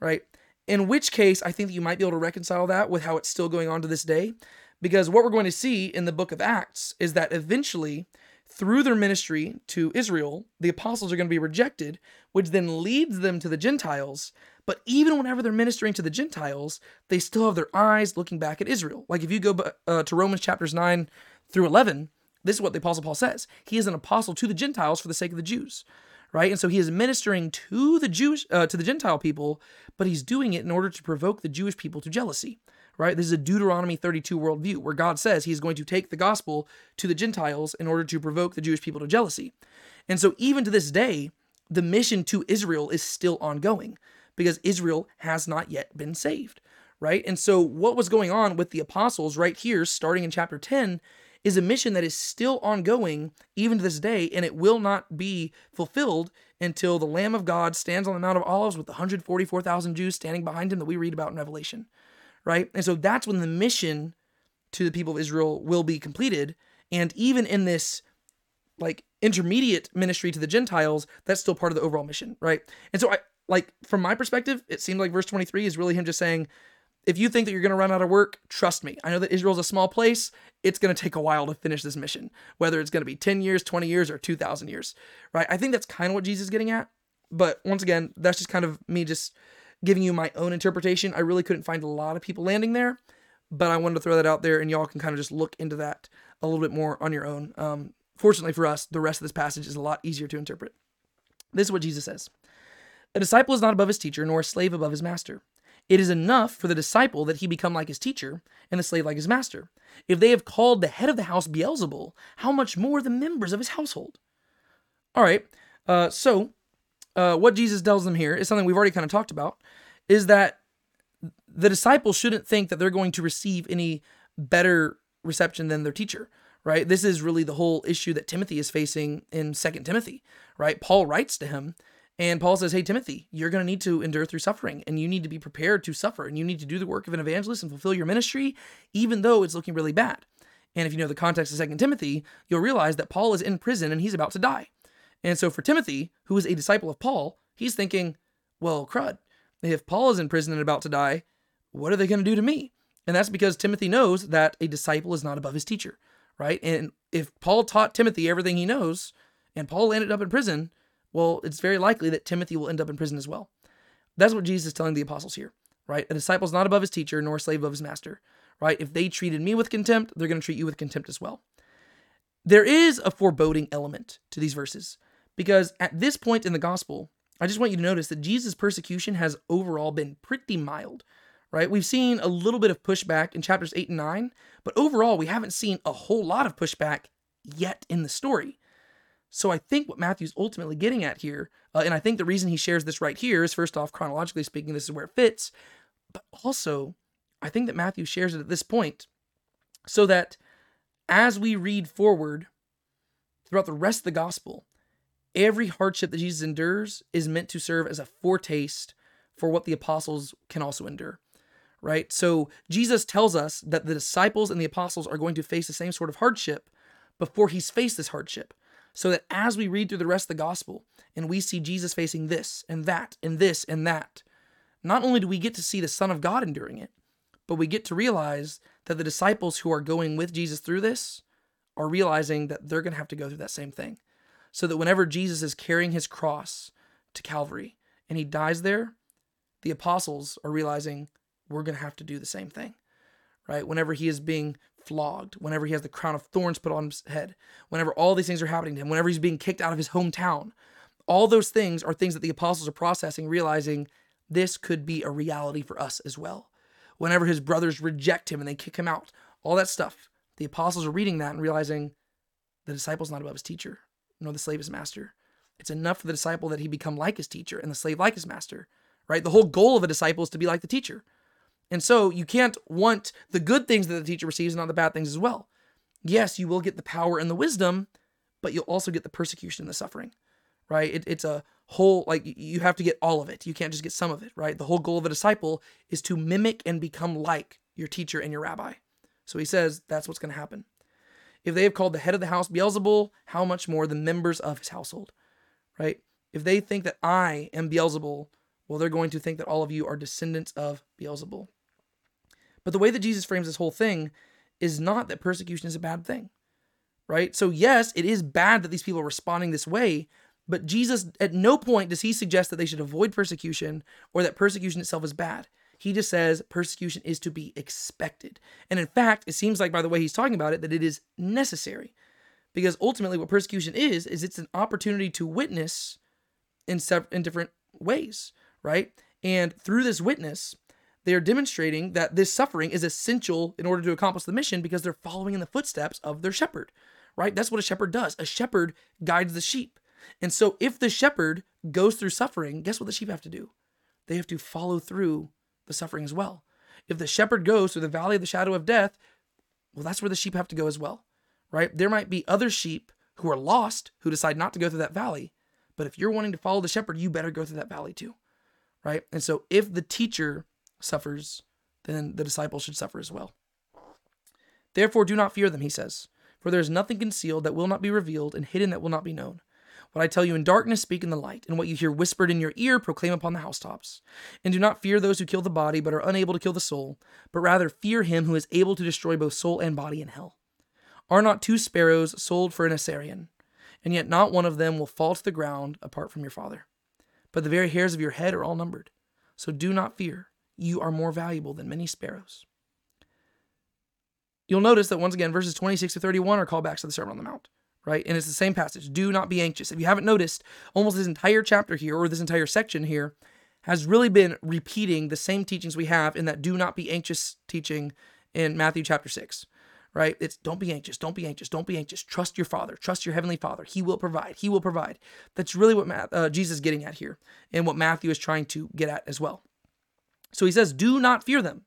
right? In which case, I think that you might be able to reconcile that with how it's still going on to this day. Because what we're going to see in the book of Acts is that eventually through their ministry to Israel, the apostles are going to be rejected, which then leads them to the Gentiles. But even whenever they're ministering to the Gentiles, they still have their eyes looking back at Israel. Like if you go uh, to Romans chapters 9 through 11, this is what the apostle Paul says. He is an apostle to the Gentiles for the sake of the Jews, right? And so he is ministering to the Jewish uh, to the Gentile people, but he's doing it in order to provoke the Jewish people to jealousy right? This is a Deuteronomy 32 worldview where God says he's going to take the gospel to the Gentiles in order to provoke the Jewish people to jealousy. And so, even to this day, the mission to Israel is still ongoing because Israel has not yet been saved, right? And so, what was going on with the apostles right here, starting in chapter 10, is a mission that is still ongoing even to this day, and it will not be fulfilled until the Lamb of God stands on the Mount of Olives with the 144,000 Jews standing behind him that we read about in Revelation right? And so that's when the mission to the people of Israel will be completed. And even in this like intermediate ministry to the Gentiles, that's still part of the overall mission, right? And so I like from my perspective, it seemed like verse 23 is really him just saying, if you think that you're going to run out of work, trust me. I know that Israel's a small place. It's going to take a while to finish this mission, whether it's going to be 10 years, 20 years, or 2,000 years, right? I think that's kind of what Jesus is getting at. But once again, that's just kind of me just giving you my own interpretation. I really couldn't find a lot of people landing there, but I wanted to throw that out there, and y'all can kind of just look into that a little bit more on your own. Um, fortunately for us, the rest of this passage is a lot easier to interpret. This is what Jesus says A disciple is not above his teacher, nor a slave above his master. It is enough for the disciple that he become like his teacher, and the slave like his master. If they have called the head of the house Beelzebul, how much more the members of his household? All right, uh, so uh, what Jesus tells them here is something we've already kind of talked about, is that the disciples shouldn't think that they're going to receive any better reception than their teacher, right? This is really the whole issue that Timothy is facing in Second Timothy, right? Paul writes to him And Paul says, Hey, Timothy, you're going to need to endure through suffering and you need to be prepared to suffer and you need to do the work of an evangelist and fulfill your ministry, even though it's looking really bad. And if you know the context of Second Timothy, you'll realize that Paul is in prison and he's about to die. And so for Timothy, who is a disciple of Paul, he's thinking, well, crud, if Paul is in prison and about to die, what are they going to do to me? And that's because Timothy knows that a disciple is not above his teacher, right? And if Paul taught Timothy everything he knows and Paul ended up in prison, well, it's very likely that Timothy will end up in prison as well. That's what Jesus is telling the apostles here, right? A disciple is not above his teacher, nor a slave above his master, right? If they treated me with contempt, they're going to treat you with contempt as well. There is a foreboding element to these verses because at this point in the gospel, I just want you to notice that Jesus' persecution has overall been pretty mild, right? We've seen a little bit of pushback in chapters 8 and 9, but overall, we haven't seen a whole lot of pushback yet in the story. So I think what Matthew's ultimately getting at here, uh, and I think the reason he shares this right here is first off, chronologically speaking, this is where it fits, but also I think that Matthew shares it at this point so that as we read forward throughout the rest of the gospel, every hardship that Jesus endures is meant to serve as a foretaste for what the apostles can also endure. Right? So Jesus tells us that the disciples and the apostles are going to face the same sort of hardship before he's faced this hardship so that as we read through the rest of the gospel and we see Jesus facing this and that and this and that, not only do we get to see the Son of God enduring it, but we get to realize that the disciples who are going with Jesus through this are realizing that they're going to have to go through that same thing. So that whenever Jesus is carrying his cross to Calvary and he dies there, the apostles are realizing we're going to have to do the same thing, right? Whenever he is being flogged, whenever he has the crown of thorns put on his head, whenever all these things are happening to him, whenever he's being kicked out of his hometown. All those things are things that the apostles are processing, realizing this could be a reality for us as well. Whenever his brothers reject him and they kick him out, all that stuff, the apostles are reading that and realizing the disciple's not above his teacher, nor the slave his master. It's enough for the disciple that he become like his teacher and the slave like his master, right? The whole goal of a disciple is to be like the teacher. And so you can't want the good things that the teacher receives and not the bad things as well. Yes, you will get the power and the wisdom, but you'll also get the persecution and the suffering, right? It, it's a whole, like, you have to get all of it. You can't just get some of it, right? The whole goal of a disciple is to mimic and become like your teacher and your rabbi. So he says that's what's going to happen. If they have called the head of the house Beelzebul, how much more the members of his household, right? If they think that I am Beelzebul, well, they're going to think that all of you are descendants of Beelzebul. But the way that Jesus frames this whole thing is not that persecution is a bad thing, right? So, yes, it is bad that these people are responding this way, but Jesus, at no point does he suggest that they should avoid persecution or that persecution itself is bad. He just says persecution is to be expected. And in fact, it seems like by the way he's talking about it, that it is necessary. Because ultimately, what persecution is, is it's an opportunity to witness in, sev- in different ways, right? And through this witness, they are demonstrating that this suffering is essential in order to accomplish the mission because they're following in the footsteps of their shepherd, right? That's what a shepherd does. A shepherd guides the sheep. And so if the shepherd goes through suffering, guess what the sheep have to do? They have to follow through the suffering as well. If the shepherd goes through the valley of the shadow of death, well, that's where the sheep have to go as well, right? There might be other sheep who are lost who decide not to go through that valley. But if you're wanting to follow the shepherd, you better go through that valley too, right? And so if the teacher suffers, then the disciples should suffer as well. Therefore, do not fear them, he says, for there is nothing concealed that will not be revealed, and hidden that will not be known. What I tell you in darkness, speak in the light, and what you hear whispered in your ear, proclaim upon the housetops. And do not fear those who kill the body, but are unable to kill the soul, but rather fear him who is able to destroy both soul and body in hell. Are not two sparrows sold for an assarion? And yet not one of them will fall to the ground apart from your Father. But the very hairs of your head are all numbered. So do not fear you are more valuable than many sparrows. You'll notice that once again, verses 26 to 31 are callbacks to the Sermon on the Mount, right? And it's the same passage. Do not be anxious. If you haven't noticed, almost this entire chapter here, or this entire section here, has really been repeating the same teachings we have in that do not be anxious teaching in Matthew chapter 6 right? It's don't be anxious, don't be anxious, don't be anxious. Trust your Father, trust your Heavenly Father. He will provide, He will provide. That's really what uh, Jesus is getting at here and what Matthew is trying to get at as well. So he says, Do not fear them,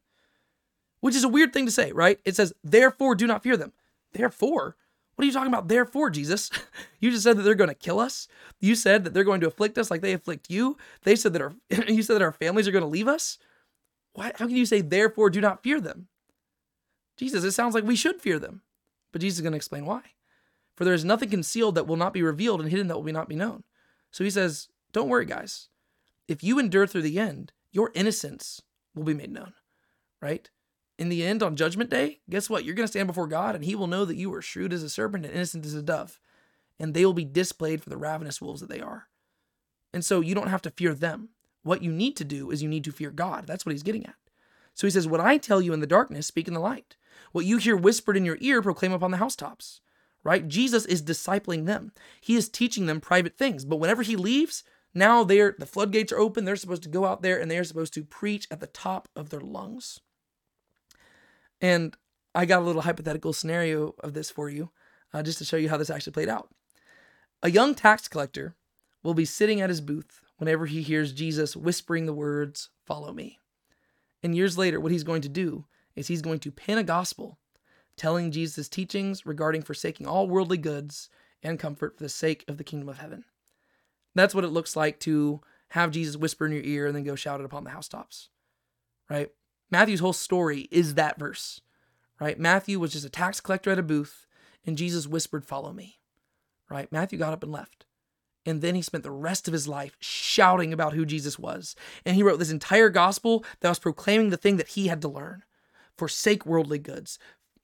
which is a weird thing to say, right? It says, Therefore, do not fear them. Therefore, What are you talking about, therefore, Jesus? you just said that they're going to kill us. You said that they're going to afflict us like they afflict you. They said that our you said that our families are going to leave us. Why, how can you say, therefore, do not fear them? Jesus, it sounds like we should fear them. But Jesus is going to explain why. For there is nothing concealed that will not be revealed and hidden that will not be known. So he says, Don't worry, guys. If you endure through the end, your innocence will be made known, right? In the end, on Judgment Day, guess what? You're going to stand before God, and He will know that you were shrewd as a serpent and innocent as a dove, and they will be displayed for the ravenous wolves that they are. And so you don't have to fear them. What you need to do is you need to fear God. That's what He's getting at. So He says, What I tell you in the darkness, speak in the light. What you hear whispered in your ear, proclaim upon the housetops right? Jesus is discipling them. He is teaching them private things. But whenever he leaves, now they're the floodgates are open. They're supposed to go out there and they're supposed to preach at the top of their lungs. And I got a little hypothetical scenario of this for you, uh, just to show you how this actually played out. A young tax collector will be sitting at his booth whenever he hears Jesus whispering the words, Follow me. And years later, what he's going to do is he's going to pen a gospel telling Jesus' teachings regarding forsaking all worldly goods and comfort for the sake of the kingdom of heaven. That's what it looks like to have Jesus whisper in your ear and then go shout it upon the housetops, right? Matthew's whole story is that verse, right? Matthew was just a tax collector at a booth, and Jesus whispered, Follow me, right? Matthew got up and left. And then he spent the rest of his life shouting about who Jesus was. And he wrote this entire gospel that was proclaiming the thing that he had to learn forsake worldly goods,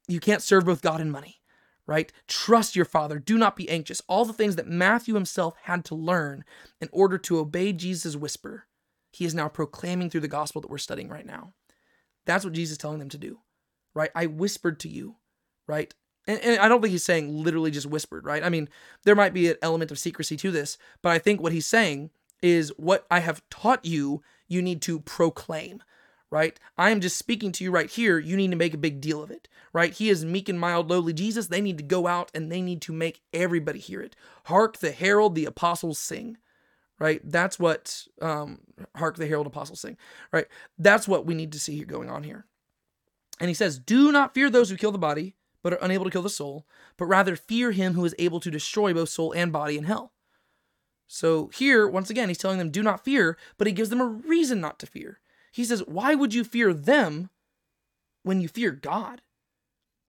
you can't serve both God and money, right? Trust your Father. Do not be anxious. All the things that Matthew himself had to learn in order to obey Jesus' whisper, he is now proclaiming through the gospel that we're studying right now. That's what Jesus is telling them to do, right? I whispered to you, right? And, and, I don't think he's saying literally just whispered, right? I mean, there might be an element of secrecy to this, but I think what he's saying is what I have taught you, you need to proclaim right? I am just speaking to you right here. You need to make a big deal of it, right? He is meek and mild, lowly Jesus. They need to go out and they need to make everybody hear it. Hark the herald, the apostles sing, right? That's what, um, hark the herald, apostles sing, right? That's what we need to see here going on here. And he says, Do not fear those who kill the body, but are unable to kill the soul, but rather fear him who is able to destroy both soul and body in hell. So here, once again, he's telling them, Do not fear, but he gives them a reason not to fear. He says, Why would you fear them when you fear God?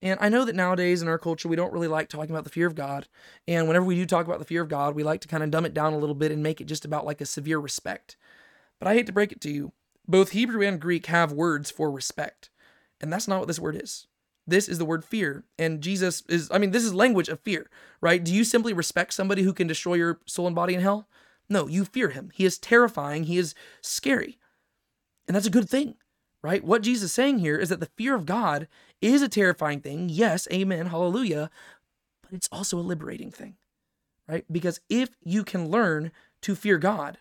And I know that nowadays in our culture, we don't really like talking about the fear of God. And whenever we do talk about the fear of God, we like to kind of dumb it down a little bit and make it just about like a severe respect. But I hate to break it to you, both Hebrew and Greek have words for respect. And that's not what this word is. This is the word fear. And Jesus is, I mean, this is language of fear, right? Do you simply respect somebody who can destroy your soul and body in hell? No, you fear him. He is terrifying. He is scary. And that's a good thing, right? What Jesus is saying here is that the fear of God is a terrifying thing. Yes, amen, hallelujah. But it's also a liberating thing, right? Because if you can learn to fear God,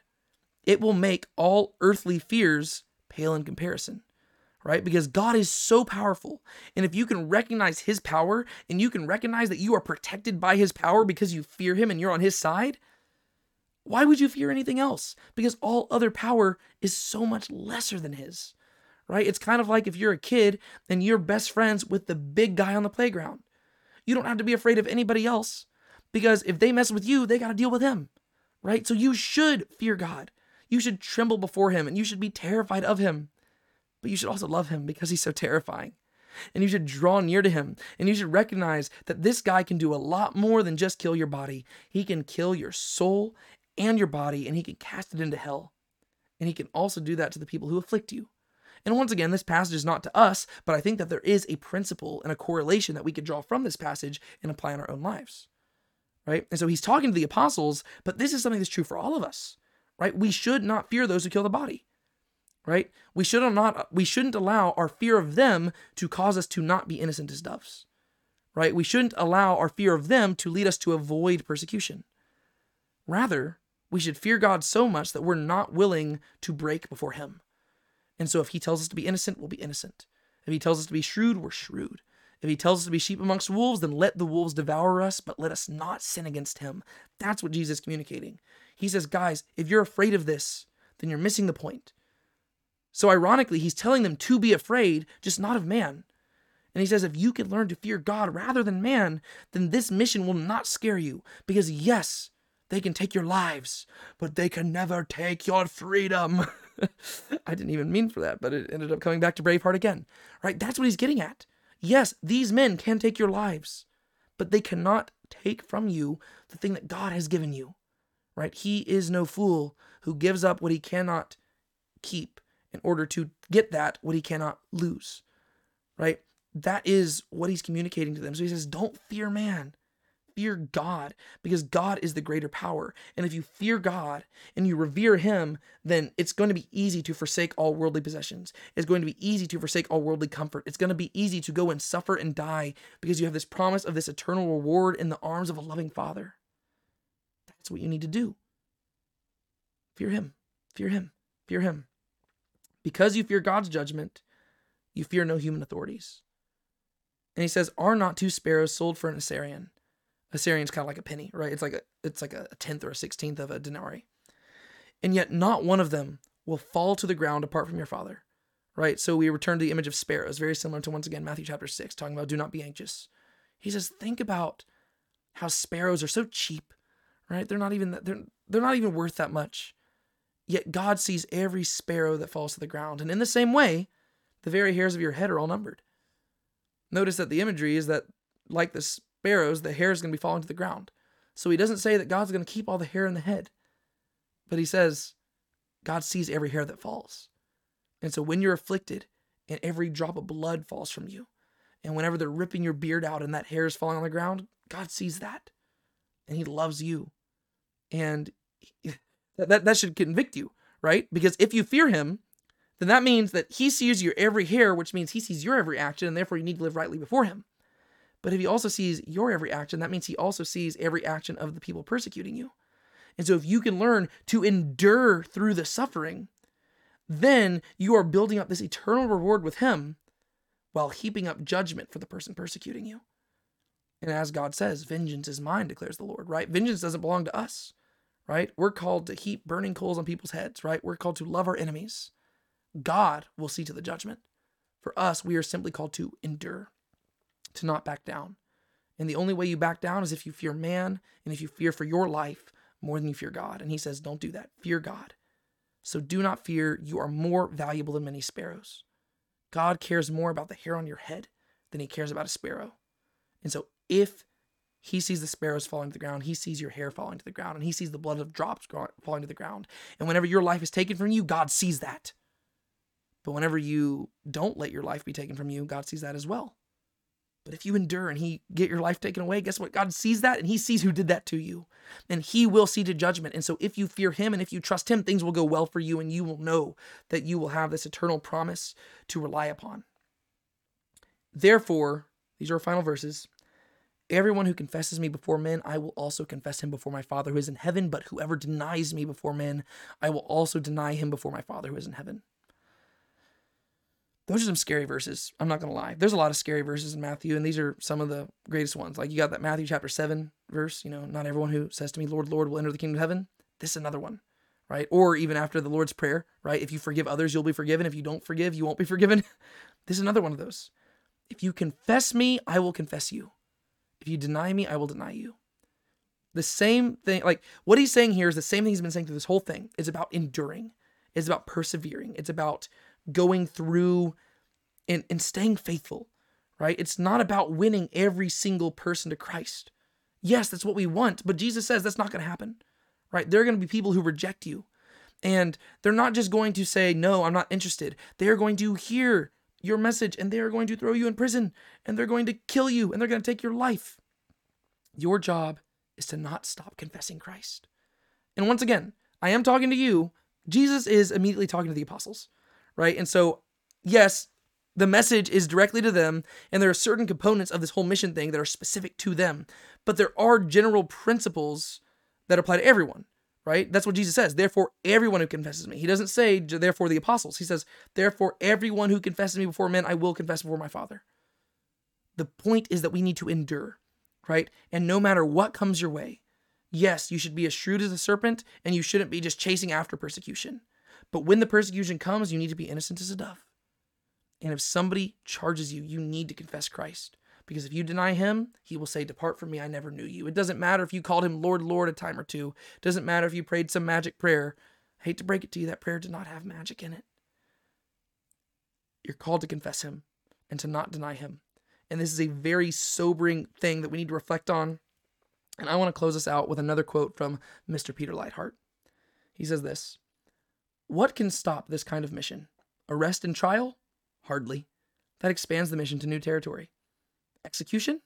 it will make all earthly fears pale in comparison, right? Because God is so powerful. And if you can recognize his power and you can recognize that you are protected by his power because you fear him and you're on his side, why would you fear anything else? Because all other power is so much lesser than his, right? It's kind of like if you're a kid and you're best friends with the big guy on the playground. You don't have to be afraid of anybody else because if they mess with you, they got to deal with him, right? So you should fear God. You should tremble before him and you should be terrified of him. But you should also love him because he's so terrifying. And you should draw near to him. And you should recognize that this guy can do a lot more than just kill your body. He can kill your soul and your body, and he can cast it into hell. And he can also do that to the people who afflict you. And once again, this passage is not to us, but I think that there is a principle and a correlation that we could draw from this passage and apply in our own lives. Right? And so he's talking to the apostles, but this is something that's true for all of us. Right? We should not fear those who kill the body. Right? We should not we shouldn't allow our fear of them to cause us to not be innocent as doves. Right? We shouldn't allow our fear of them to lead us to avoid persecution. Rather, we should fear God so much that we're not willing to break before Him. And so if He tells us to be innocent, we'll be innocent. If He tells us to be shrewd, we're shrewd. If He tells us to be sheep amongst wolves, then let the wolves devour us, but let us not sin against Him. That's what Jesus is communicating. He says, guys, if you're afraid of this, then you're missing the point. So ironically, He's telling them to be afraid, just not of man. And he says, if you can learn to fear God rather than man, then this mission will not scare you. Because yes, they can take your lives, but they can never take your freedom. I didn't even mean for that, but it ended up coming back to Braveheart again. Right? That's what he's getting at. Yes, these men can take your lives, but they cannot take from you the thing that God has given you. Right? He is no fool who gives up what he cannot keep in order to get that what he cannot lose. Right? That is what he's communicating to them. So he says, Don't fear man, fear God, because God is the greater power. And if you fear God and you revere him, then it's going to be easy to forsake all worldly possessions. It's going to be easy to forsake all worldly comfort. It's going to be easy to go and suffer and die because you have this promise of this eternal reward in the arms of a loving Father. That's what you need to do. Fear him, fear him, fear him. Because you fear God's judgment, you fear no human authorities. And he says, Are not two sparrows sold for an assarion? Assarion's kind of like a penny, right? It's like a it's like a tenth or a sixteenth of a denarii. And yet not one of them will fall to the ground apart from your father. Right? So we return to the image of sparrows, very similar to once again Matthew chapter six, talking about do not be anxious. He says, think about how sparrows are so cheap, right? They're not even they're they're not even worth that much. Yet God sees every sparrow that falls to the ground. And in the same way, the very hairs of your head are all numbered. Notice that the imagery is that, like the sparrows, the hair is going to be falling to the ground. So he doesn't say that God's going to keep all the hair in the head, but he says God sees every hair that falls. And so when you're afflicted and every drop of blood falls from you, and whenever they're ripping your beard out and that hair is falling on the ground, God sees that. And he loves you. And that, that should convict you, right? Because if you fear him, then that means that he sees your every hair, which means he sees your every action, and therefore you need to live rightly before him. But if he also sees your every action, that means he also sees every action of the people persecuting you. And so if you can learn to endure through the suffering, then you are building up this eternal reward with him while heaping up judgment for the person persecuting you. And as God says, vengeance is mine, declares the Lord, right? Vengeance doesn't belong to us, right? We're called to heap burning coals on people's heads, right? We're called to love our enemies. God will see to the judgment. For us, we are simply called to endure, to not back down. And the only way you back down is if you fear man and if you fear for your life more than you fear God. And he says, don't do that. Fear God. So do not fear. You are more valuable than many sparrows. God cares more about the hair on your head than he cares about a sparrow. And so if he sees the sparrows falling to the ground. He sees your hair falling to the ground, and he sees the blood of drops falling to the ground. And whenever your life is taken from you, God sees that. But whenever you don't let your life be taken from you, God sees that as well. But if you endure and he get your life taken away, guess what? God sees that and he sees who did that to you. And he will see to judgment. And so if you fear him and if you trust him, things will go well for you and you will know that you will have this eternal promise to rely upon. Therefore, these are our final verses. Everyone who confesses me before men, I will also confess him before my Father who is in heaven. But whoever denies me before men, I will also deny him before my Father who is in heaven. Those are some scary verses. I'm not to lie. There's a lot of scary verses in Matthew, and these are some of the greatest ones. Like you got that Matthew chapter 7 verse, you know, not everyone who says to me, Lord, Lord, will enter the kingdom of heaven. This is another one, right? Or even after the Lord's Prayer, right? If you forgive others, you'll be forgiven. If you don't forgive, you won't be forgiven. this is another one of those. If you confess me, I will confess you. If you deny me, I will deny you. The same thing, like what he's saying here is the same thing he's been saying through this whole thing. It's about enduring, it's about persevering, it's about going through and, and staying faithful, right? It's not about winning every single person to Christ. Yes, that's what we want, but Jesus says that's not going to happen, right? There are going to be people who reject you. And they're not just going to say, No, I'm not interested. They are going to hear your message and they are going to throw you in prison and they're going to kill you and they're going to take your life. Your job is to not stop confessing Christ. And once again, I am talking to you. Jesus is immediately talking to the apostles right? And so, yes, the message is directly to them, and there are certain components of this whole mission thing that are specific to them, but there are general principles that apply to everyone, right? That's what Jesus says. Therefore, everyone who confesses me. He doesn't say, therefore, the apostles. He says, therefore, everyone who confesses me before men, I will confess before my Father. The point is that we need to endure, right? And no matter what comes your way, yes, you should be as shrewd as a serpent, and you shouldn't be just chasing after persecution. But when the persecution comes, you need to be innocent as a dove. And if somebody charges you, you need to confess Christ. Because if you deny him, he will say, Depart from me, I never knew you. It doesn't matter if you called him Lord, Lord a time or two. It doesn't matter if you prayed some magic prayer. I hate to break it to you, that prayer did not have magic in it. You're called to confess him and to not deny him. And this is a very sobering thing that we need to reflect on. And I want to close us out with another quote from Mr. Peter Leithart. He says this What can stop this kind of mission? Arrest and trial? Hardly. That expands the mission to new territory. Execution?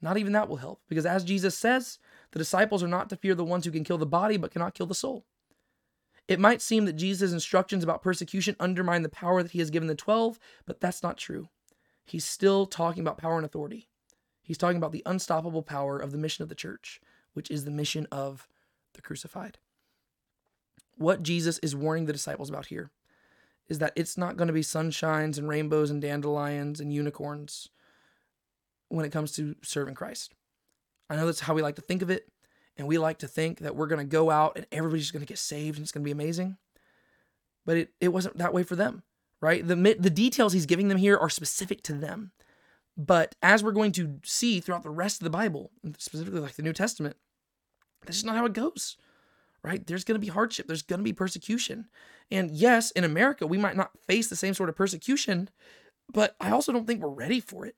Not even that will help, because as Jesus says, the disciples are not to fear the ones who can kill the body but cannot kill the soul. It might seem that Jesus' instructions about persecution undermine the power that he has given the 12, but that's not true. He's still talking about power and authority. He's talking about the unstoppable power of the mission of the church, which is the mission of the crucified. What Jesus is warning the disciples about here is that it's not going to be sunshines and rainbows and dandelions and unicorns when it comes to serving Christ. I know that's how we like to think of it, and we like to think that we're going to go out and everybody's going to get saved and it's going to be amazing. But it, it wasn't that way for them, right? The, the details he's giving them here are specific to them. But as we're going to see throughout the rest of the Bible, specifically like the New Testament, that's just not how it goes, right? There's going to be hardship, there's going to be persecution. And yes, in America, we might not face the same sort of persecution, but I also don't think we're ready for it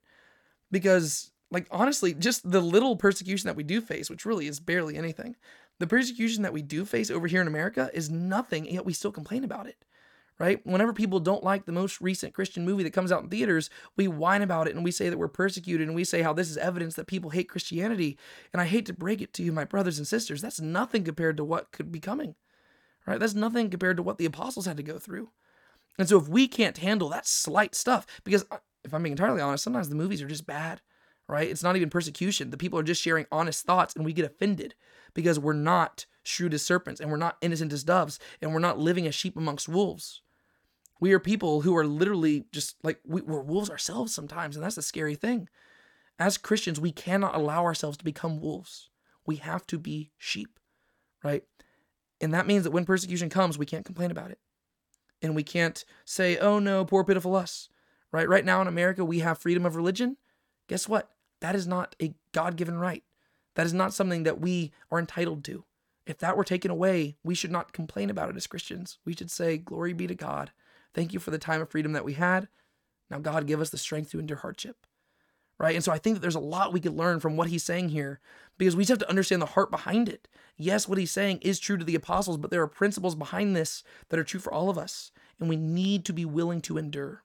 because like honestly, just the little persecution that we do face, which really is barely anything, the persecution that we do face over here in America is nothing, yet we still complain about it. Right? Whenever people don't like the most recent Christian movie that comes out in theaters, we whine about it and we say that we're persecuted and we say how this is evidence that people hate Christianity. And I hate to break it to you, my brothers and sisters, that's nothing compared to what could be coming. Right? That's nothing compared to what the apostles had to go through. And so if we can't handle that slight stuff, because uh, if I'm being entirely honest, sometimes the movies are just bad right? It's not even persecution. The people are just sharing honest thoughts and we get offended because we're not shrewd as serpents and we're not innocent as doves and we're not living as sheep amongst wolves. We are people who are literally just like we, we're wolves ourselves sometimes, and that's the scary thing. As Christians, we cannot allow ourselves to become wolves. We have to be sheep, right? And that means that when persecution comes, we can't complain about it. And we can't say, oh no, poor pitiful us, right? Right now in America, we have freedom of religion. Guess what? That is not a God given right. That is not something that we are entitled to. If that were taken away, we should not complain about it as Christians. We should say, Glory be to God. Thank you for the time of freedom that we had. Now, God, give us the strength to endure hardship. Right? And so I think that there's a lot we could learn from what he's saying here because we just have to understand the heart behind it. Yes, what he's saying is true to the apostles, but there are principles behind this that are true for all of us. And we need to be willing to endure.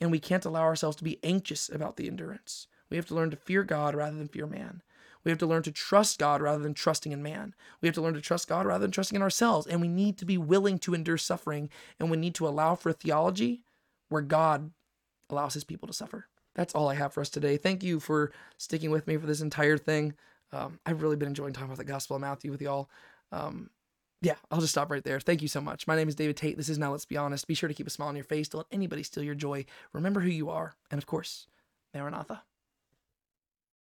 And we can't allow ourselves to be anxious about the endurance. We have to learn to fear God rather than fear man. We have to learn to trust God rather than trusting in man. We have to learn to trust God rather than trusting in ourselves. And we need to be willing to endure suffering. And we need to allow for a theology where God allows his people to suffer. That's all I have for us today. Thank you for sticking with me for this entire thing. Um, I've really been enjoying talking about the Gospel of Matthew with y'all. Um, yeah, I'll just stop right there. Thank you so much. My name is David Tate. This is Now Let's Be Honest. Be sure to keep a smile on your face. Don't let anybody steal your joy. Remember who you are. And of course, Maranatha.